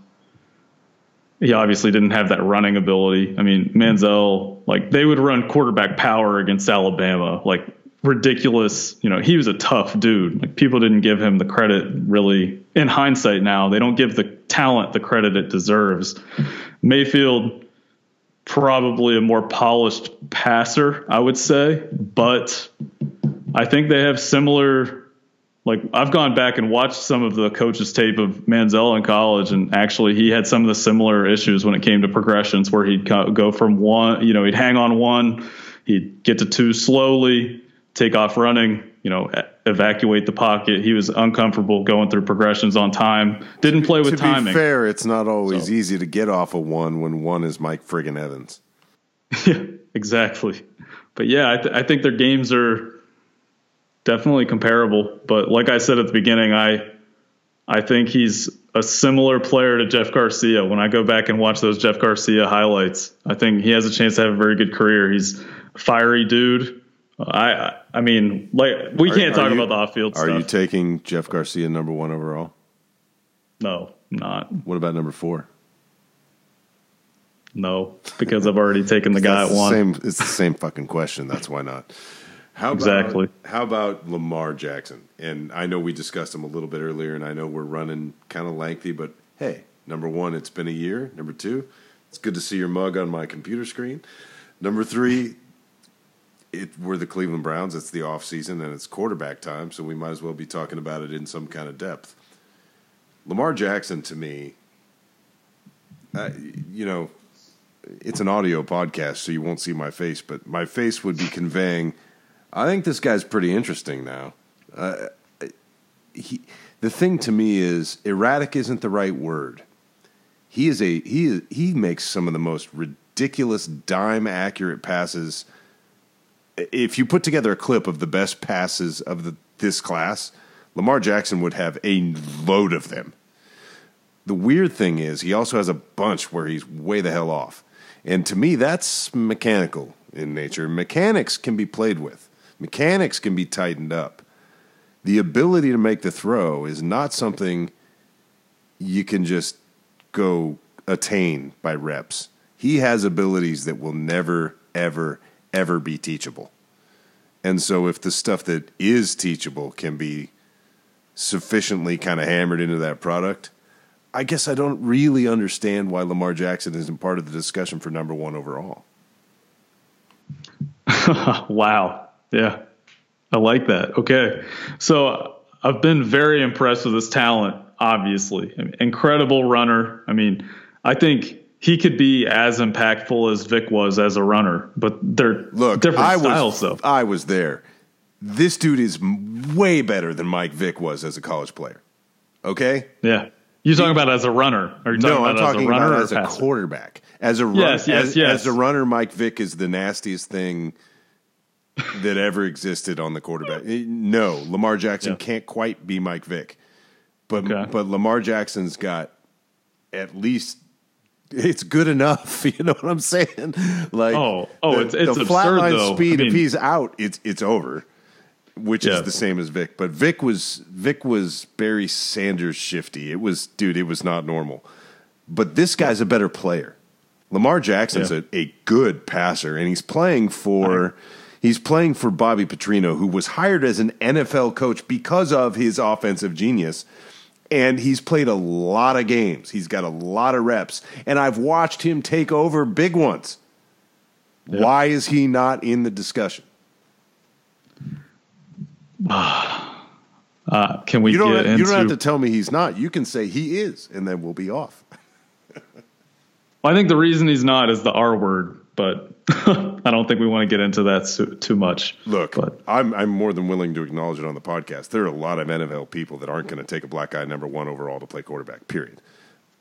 he obviously didn't have that running ability. I mean, Manziel, like they would run quarterback power against Alabama, like ridiculous. You know, he was a tough dude. Like people didn't give him the credit really in hindsight now. They don't give the talent the credit it deserves. Mayfield probably a more polished passer, I would say, but I think they have similar like I've gone back and watched some of the coaches tape of Manziel in college, and actually he had some of the similar issues when it came to progressions, where he'd go from one, you know, he'd hang on one, he'd get to two slowly, take off running, you know, evacuate the pocket. He was uncomfortable going through progressions on time. Didn't play with to timing. To be fair, it's not always so. easy to get off a of one when one is Mike friggin' Evans. Yeah, exactly. But yeah, I, th- I think their games are definitely comparable. But like I said at the beginning, I I think he's a similar player to Jeff Garcia. When I go back and watch those Jeff Garcia highlights, I think he has a chance to have a very good career. He's a fiery dude I I mean, like we are, can't talk you, about the off field. Are stuff. you taking Jeff Garcia number one overall? No, not. What about number four? No, because I've already taken the guy at one. Same, it's the same fucking question. That's why not. How about, Exactly. How about Lamar Jackson? And I know we discussed him a little bit earlier, and I know we're running kind of lengthy, but hey, number one, it's been a year. Number two, it's good to see your mug on my computer screen. Number three, it we're the Cleveland Browns. It's the off season and it's quarterback time, so we might as well be talking about it in some kind of depth. Lamar Jackson, to me, uh, you know, it's an audio podcast, so you won't see my face, but my face would be conveying. I think this guy's pretty interesting now. Uh, he, the thing to me is erratic isn't the right word. He is a he is, he makes some of the most ridiculous dime accurate passes. If you put together a clip of the best passes of the, this class, Lamar Jackson would have a load of them. The weird thing is, he also has a bunch where he's way the hell off. And to me, that's mechanical in nature. Mechanics can be played with, mechanics can be tightened up. The ability to make the throw is not something you can just go attain by reps. He has abilities that will never, ever, ever be teachable. And so, if the stuff that is teachable can be sufficiently kind of hammered into that product, I guess I don't really understand why Lamar Jackson isn't part of the discussion for number one overall. wow. Yeah. I like that. Okay. So I've been very impressed with his talent, obviously. I mean, incredible runner. I mean, I think he could be as impactful as Vick was as a runner, but they're Look, different I styles, was, though. I was there. This dude is way better than Mike Vick was as a college player. Okay? Yeah. You're talking about as a runner? Are you talking no, about I'm talking as a runner about as a passer? quarterback. As a run, Yes, yes, as, yes. as a runner, Mike Vick is the nastiest thing that ever existed on the quarterback. Eh, No, Lamar Jackson Yeah. can't quite be Mike Vick, but Okay. but Lamar Jackson's got at least. It's good enough, you know what I'm saying? Like, Oh, oh, the, it's- it's the absurd, though. speed. I if he's out, it's it's over which Yeah. is the same as Vick. But Vick was Vick was Barry Sanders shifty. It was dude, it was not normal. But this guy's a better player. Lamar Jackson's Yeah. a, a good passer, and he's playing for he's playing for Bobby Petrino, who was hired as an NFL coach because of his offensive genius. And he's played a lot of games. He's got a lot of reps. And I've watched him take over big ones. Why is he not in the discussion? Uh, can we You don't, get have, into? you don't have to tell me he's not. You can say he is, and then we'll be off. Well, I think the reason he's not is the R word, but I don't think we want to get into that too, too much. Look, but I'm I'm more than willing to acknowledge it on the podcast. There are a lot of NFL people that aren't going to take a black guy number one overall to play quarterback. Period.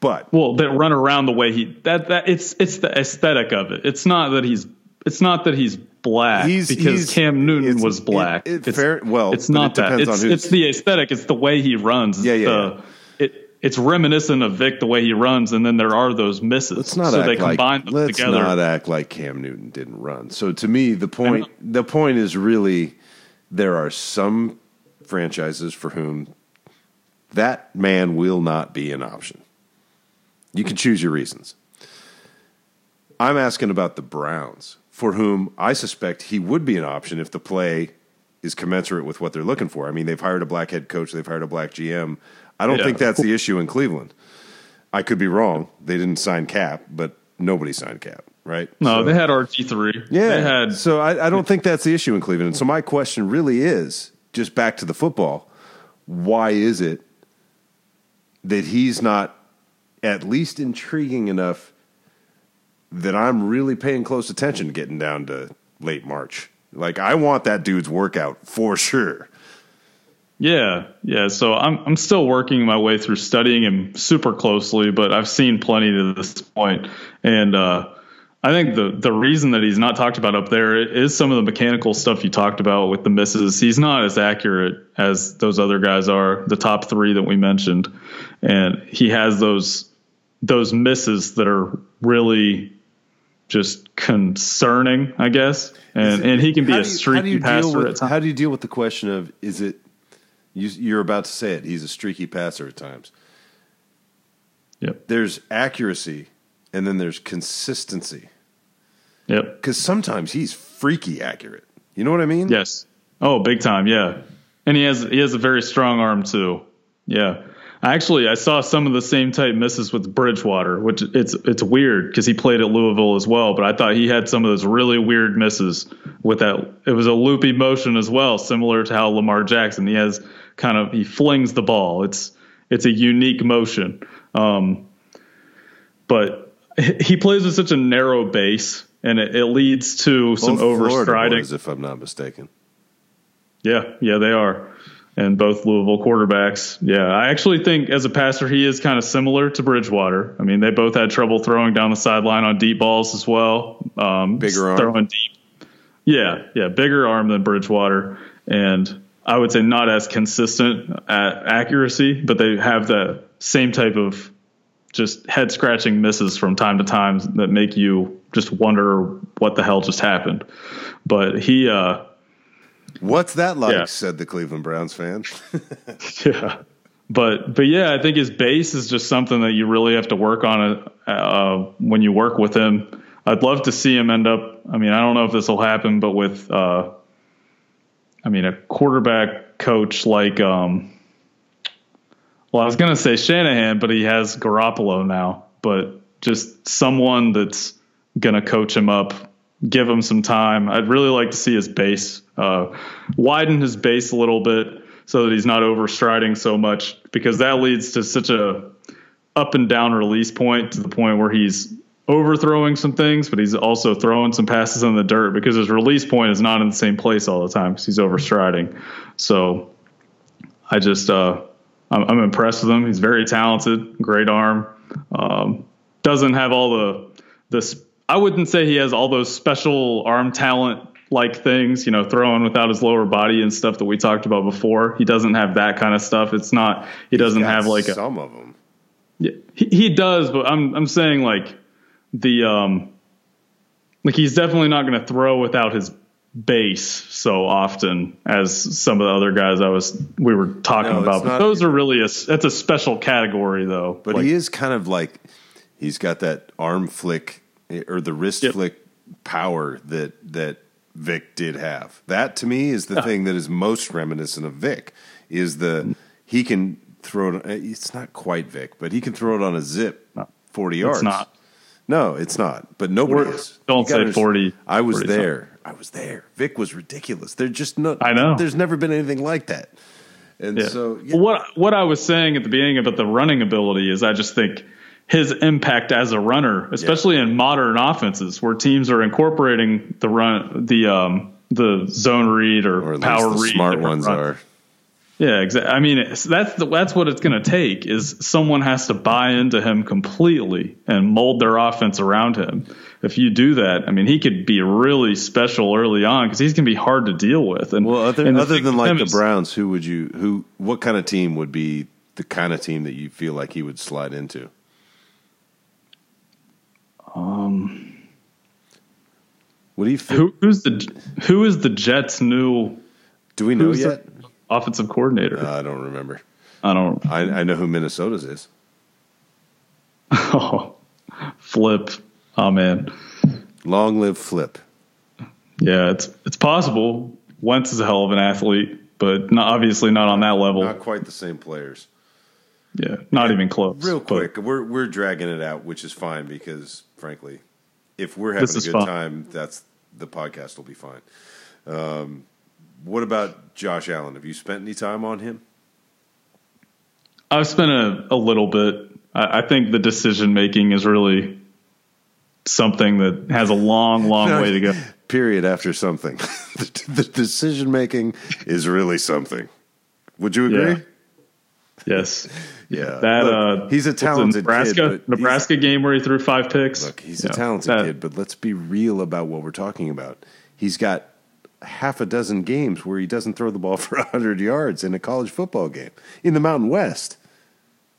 But well, that run around the way he that that it's it's the aesthetic of it. It's not that he's it's not that he's black He's- because he's- Cam Newton was black. it- it it's, fair- well, it's not it that. It's it's the aesthetic. It's the way he runs. It's Yeah, yeah, the- It it's reminiscent of Vick the way he runs, and then there are those misses. let's not so act they like combine them let's together. not act like Cam Newton didn't run. So to me, the point the point is really there are some franchises for whom that man will not be an option. You can choose your reasons. I'm asking about the Browns, for whom I suspect he would be an option if the play is commensurate with what they're looking for. I mean, they've hired a black head coach, they've hired a black GM. I don't Yeah. think that's the issue in Cleveland. I could be wrong. They didn't sign Cap, but nobody signed Cap, right? no, So- they had RG three. yeah. they had so I, I don't think that's the issue in Cleveland. And so my question really is just back to the football. Why is it that he's not at least intriguing enough that I'm really paying close attention to getting down to late March? Like I want that dude's workout for sure. Yeah, yeah. So I'm I'm still working my way through studying him super closely, but I've seen plenty to this point, and uh, I think the the reason that he's not talked about up there is some of the mechanical stuff you talked about with the misses. He's not as accurate as those other guys are, the top three that we mentioned, and he has those those misses that are really just concerning, I guess. And and he can be a streaky passer with- at times. How do you deal with the question of is it? You, you're about to say it. He's a streaky passer at times. Yep. There's accuracy, and then there's consistency. Yep. Because sometimes he's freaky accurate. You know what I mean? Yes. Oh, big time. Yeah. And he has he has a very strong arm too. Yeah. Actually, I saw some of the same type misses with Bridgewater, which it's it's weird because he played at Louisville as well. But I thought he had some of those really weird misses with that. It was a loopy motion as well, similar to how Lamar Jackson. He has kind of he flings the ball. It's it's a unique motion. Um, but he plays with such a narrow base, and it, it leads to some Both Florida overstriding. boys, if I'm not mistaken. Yeah, yeah, they are. And both Louisville quarterbacks. Yeah, I actually think as a passer, he is kind of similar to Bridgewater. I mean, they both had trouble throwing down the sideline on deep balls as well. Um, Bigger arm. Throwing deep. Yeah, yeah, bigger arm than Bridgewater. And I would say not as consistent at accuracy, but they have the same type of just head scratching misses from time to time that make you just wonder what the hell just happened. But he, uh, What's that like? Yeah. Said the Cleveland Browns fan. Yeah. But but yeah, I think his base is just something that you really have to work on uh, when you work with him. I'd love to see him end up. I mean, I don't know if this will happen, but with uh, I mean, a quarterback coach like um, well, I was gonna say Shanahan, but he has Garoppolo now. But just someone that's gonna coach him up, give him some time. I'd really like to see his base uh, widen his base a little bit so that he's not overstriding so much because that leads to such a up and down release point to the point where he's overthrowing some things, but he's also throwing some passes in the dirt because his release point is not in the same place all the time because he's overstriding. So I just uh, I'm, I'm impressed with him. He's very talented, great arm. Um, doesn't have all the this. I wouldn't say he has all those special arm talent like things, you know, throwing without his lower body and stuff that we talked about before. He doesn't have that kind of stuff. It's not. He doesn't have like a. some of them. Yeah, he, he does, but I'm I'm saying like the um like he's definitely not going to throw without his base so often as some of the other guys I was we were talking No, about. But not- those are really a that's a special category though. But Like, he is kind of like he's got that arm flick eh, or the wrist Yep. flick power that that Vick did have. That to me is the thing that is most reminiscent of Vick is the he can throw it. eh, It's not quite Vick, but he can throw it on a zip forty yards. it's not. No, it's not. But nobody is. don't say understand. 40, I was 40 there. I was there. Vick was ridiculous. There's just no. I know. There's never been anything like that. And Yeah. so yeah, what what I was saying at the beginning about the running ability is I just think his impact as a runner, especially in modern offenses where teams are incorporating the run the um the zone read or, or power the read smart ones runs. are. Yeah, exactly. I mean, that's the, that's what it's going to take is someone has to buy into him completely and mold their offense around him. If you do that, I mean, he could be really special early on because he's going to be hard to deal with. And Well, other and other than like the is- Browns, who would you who what kind of team would be the kind of team that you feel like he would slide into? um, Would he fit? who, who's the who is the Jets' new do we know who's yet? the offensive coordinator? Uh, I don't remember. I don't. I, I know who Minnesota's is. Oh, flip. Oh man, Long live Flip. yeah, it's it's possible. Wentz is a hell of an athlete, but not, obviously not on that level. Not quite the same players. yeah, not even close. Real quick, we're we're dragging it out, which is fine because frankly, if we're having a good fun. time, that's the podcast will be fine. Um, what about Josh Allen? Have you spent any time on him? I've spent a, a little bit. I, I think the decision making is really something that has a long, long way to go. Period. After something, the, the decision making is really something. Would you agree? Yeah. Yes, Yeah, that Look, uh, he's a talented Nebraska kid. Nebraska game where he threw five picks. Look, he's Yeah, a talented that- kid, but let's be real about what we're talking about. He's got half a dozen games where he doesn't throw the ball for hundred yards in a college football game in the Mountain West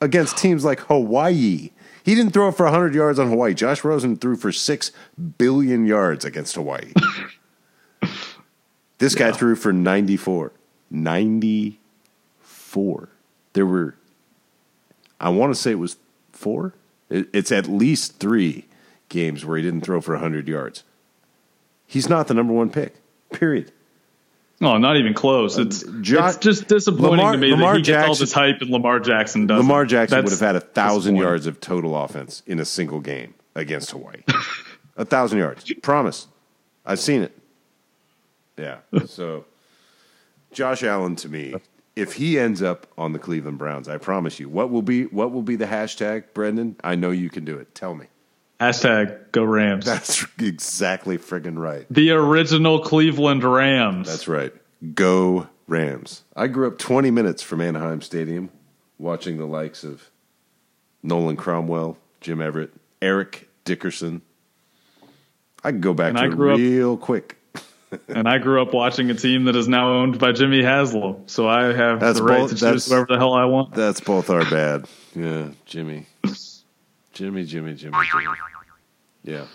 against teams like Hawaii. He didn't throw for 100 yards on Hawaii. Josh Rosen threw for 6 billion yards against Hawaii. this guy threw for 94. 94. There were, I want to say it was four. It's at least three games where he didn't throw for 100 yards. He's not the number one pick, period. Oh, not even close. It's Jo- it's just disappointing Lamar- to me Lamar that he gets all Jackson- this hype and Lamar Jackson doesn't. Lamar Jackson That's would have had a thousand yards of total offense in a single game against Hawaii. a thousand yards, promise. I've seen it. Yeah. So, Josh Allen to me, if he ends up on the Cleveland Browns, I promise you, what will be what will be the hashtag, Brendan? I know you can do it. Tell me. Hashtag go Rams. That's exactly friggin' right. the original Cleveland Rams. That's right. Go Rams. I grew up 20 minutes from Anaheim Stadium watching the likes of Nolan Cromwell, Jim Everett, Eric Dickerson. I can go back And to I grew up- real quick. and I grew up watching a team that is now owned by Jimmy Haslam. So I have That's the right both- to choose whoever the hell I want. That's both our bad. Yeah, Jimmy. Jimmy, Jimmy, Jimmy, Jimmy. Yeah.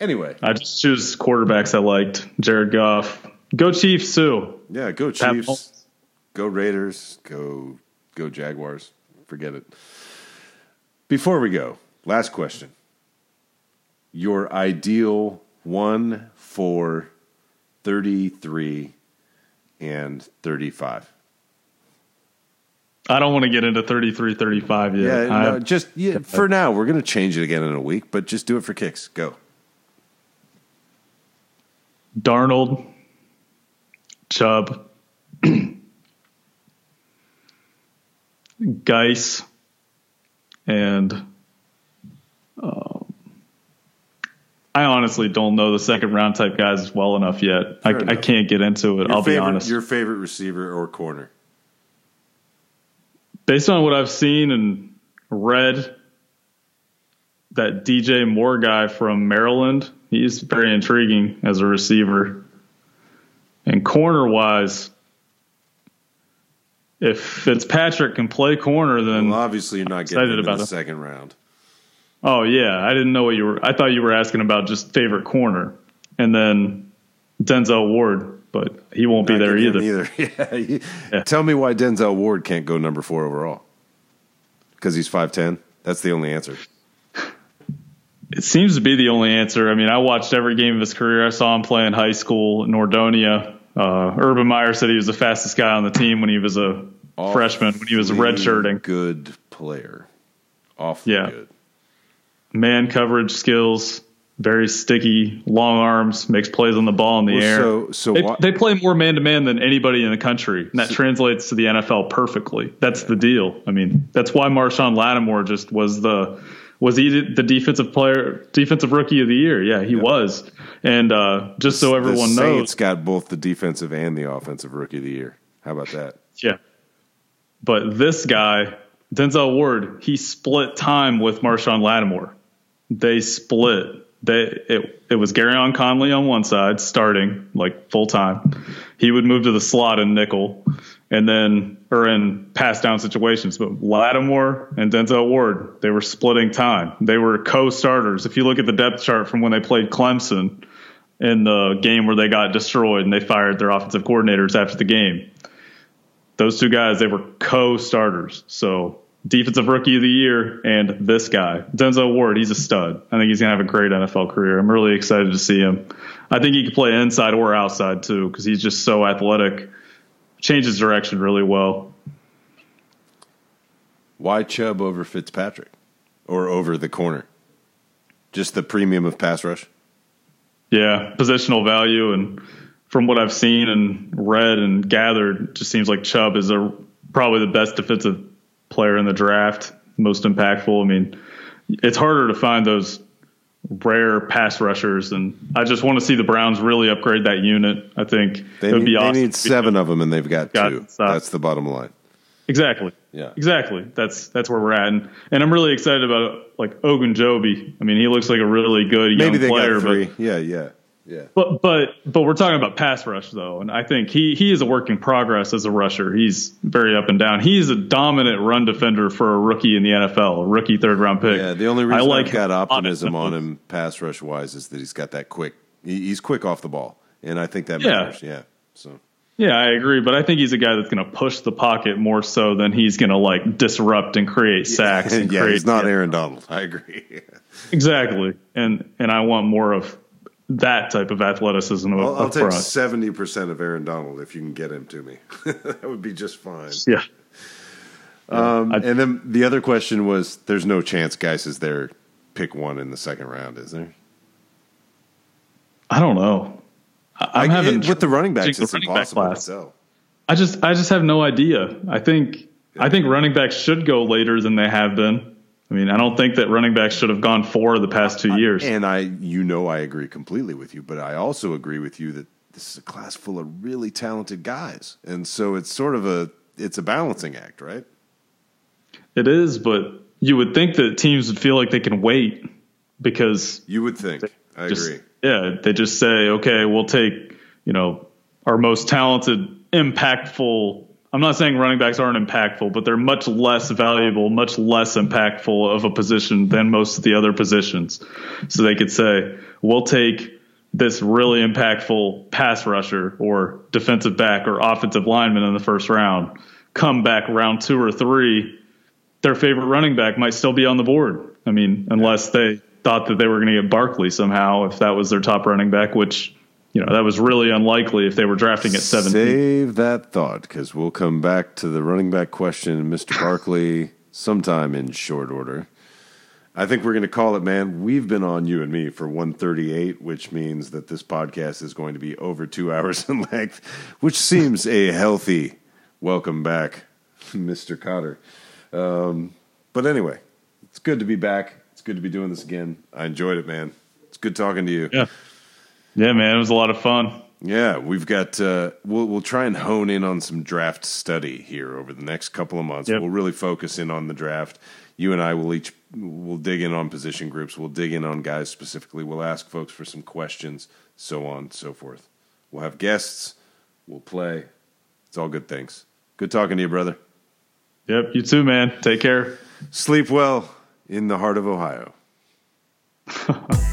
Anyway, I just choose quarterbacks I liked. Jared Goff. Go Chiefs too. yeah, go Chiefs. Go Raiders. Go go Jaguars. Forget it. Before we go, last question. Your ideal one for 33 and 35. I don't want to get into 33 35 yet. Yeah, I- no, just yeah, for now. We're going to change it again in a week, but just do it for kicks. Go. Darnold, Chubb, Guice, and um, I honestly don't know the second round type guys well enough yet. I, Fair I can't get into it. Your I'll be honest. Your favorite receiver or corner? Based on what I've seen and read, that DJ Moore guy from Maryland, he's very intriguing as a receiver. And corner wise, if Fitzpatrick can play corner, then Well, obviously, you're not getting Excited him about the him. second round. oh yeah, I didn't know what you were. I thought you were asking about just favorite corner, and then Denzel Ward, but he won't be there either. either. yeah, Yeah. Tell me why Denzel Ward can't go number four overall. Because he's 5'10? That's the only answer. It seems to be the only answer. I mean, I watched every game of his career. I saw him play in high school in Nordonia. Uh, Urban Meyer said he was the fastest guy on the team when he was a freshman, when he was redshirting. Good player. Awfully Yeah. good. Man coverage skills, very sticky, long arms, makes plays on the ball in the Well, air. so- so they, they play more man to man than anybody in the country, and that translates to the NFL perfectly. That's the deal. I mean, that's why Marshon Lattimore just was the was he the defensive player, defensive rookie of the year? Yeah, he was. And uh, just so everyone the knows, Saints got both the defensive and the offensive rookie of the year. How about that? Yeah. But this guy, Denzel Ward, he split time with Marshon Lattimore. They split. They it it was Gareon Conley on one side, starting like full time. He would move to the slot and nickel, and then or in pass down situations. But Lattimore and Denzel Ward, they were splitting time. They were co-starters. If you look at the depth chart from when they played Clemson in the game where they got destroyed and they fired their offensive coordinators after the game, those two guys, they were co-starters. So defensive rookie of the year and this guy, Denzel Ward, he's a stud. I think he's gonna have a great NFL career. I'm really excited to see him. I think he can play inside or outside too because he's just so athletic. Changes direction really well. Why Chubb over Fitzpatrick or over the corner? Just the premium of pass rush? Yeah, positional value and from what I've seen and read and gathered, it just seems like Chubb is a probably the best defensive player in the draft, most impactful. I mean, it's harder to find those rare pass rushers, and I just want to see the Browns really upgrade that unit. I think They it would need, be they need seven of them, and they've got, Got two. stop. That's the bottom line. Exactly. Yeah. Exactly. That's that's where we're at, and, and I'm really excited about like Ogunjobi. I mean, he looks like a really good young Maybe they player, got but three. Yeah, yeah, yeah. But but but we're talking about pass rush though, and I think he he is a work in progress as a rusher. He's very up and down. He's a dominant run defender for a rookie in the NFL, a rookie third round pick. Yeah, the only I reason like I've got him a lot. optimism on him pass rush wise is that he's got that quick. He's quick off the ball, and I think that Yeah. matters. Yeah. So Yeah, I agree, but I think he's a guy that's going to push the pocket more so than he's going to like disrupt and create sacks. and yeah, create, he's not Aaron Donald. I agree. exactly, and and I want more of that type of athleticism I'll, I'll take seventy percent of Aaron Donald if you can get him to me. that would be just fine. Yeah. Um, I- and then the other question was: There's no chance Guice is there. Pick one in the second round, is there? I don't know. I- I'm I- having it- with the running backs, the it's running back impossible to class. tell. I just I just have no idea. I think I think running backs should go later than they have been. I mean, I don't think that running backs should have gone four the past two years. And I, you know, I agree completely with you, but I also agree with you that this is a class full of really talented guys, and so it's sort of a it's a balancing act, right? It is, but you would think that teams would feel like they can wait because You would think. I just, agree. Yeah, they just say, okay, we'll take you know our most talented, impactful. I'm not saying running backs aren't impactful, but they're much less valuable, much less impactful of a position than most of the other positions. So they could say, we'll take this really impactful pass rusher or defensive back or offensive lineman in the first round. Come back round two or three, their favorite running back might still be on the board. I mean, unless they thought that they were going to get Barkley somehow if that was their top running back, which you know that was really unlikely if they were drafting at 17. Save that thought because we'll come back to the running back question, Mr. Barkley, sometime in short order. I think we're going to call it, man. We've been on you and me for 138, which means that this podcast is going to be over two hours in length, which seems a healthy welcome back, Mr. Cotter. Um, but anyway, it's good to be back. It's good to be doing this again. I enjoyed it, man. It's good talking to you. Yeah, yeah, man, it was a lot of fun. Yeah, we've got. Uh, we'll we'll try and hone in on some draft study here over the next couple of months. Yep. We'll really focus in on the draft. You and I will each we'll dig in on position groups. We'll dig in on guys specifically. We'll ask folks for some questions, so on, and so forth. We'll have guests. We'll play. It's all good things. Good talking to you, brother. Yep, you too, man. Take care. Sleep well in the heart of Ohio.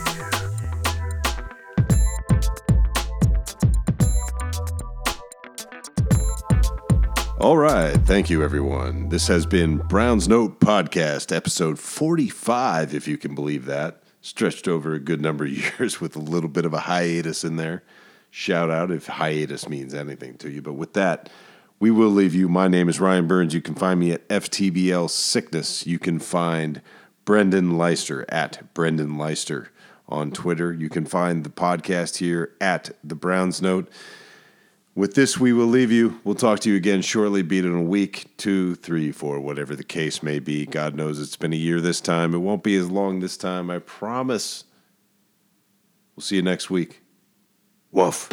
All right. Thank you, everyone. This has been Browns Note Podcast, episode 45, if you can believe that. Stretched over a good number of years with a little bit of a hiatus in there. Shout out if hiatus means anything to you. But with that, we will leave you. My name is Ryan Burns. You can find me at FTBL Sickness. You can find Brendan Leister at Brendan Leister on Twitter. You can find the podcast here at The Browns Note. With this, we will leave you. We'll talk to you again shortly, be it in a week, two, three, four, whatever the case may be. God knows it's been a year this time. It won't be as long this time, I promise. We'll see you next week. Woof.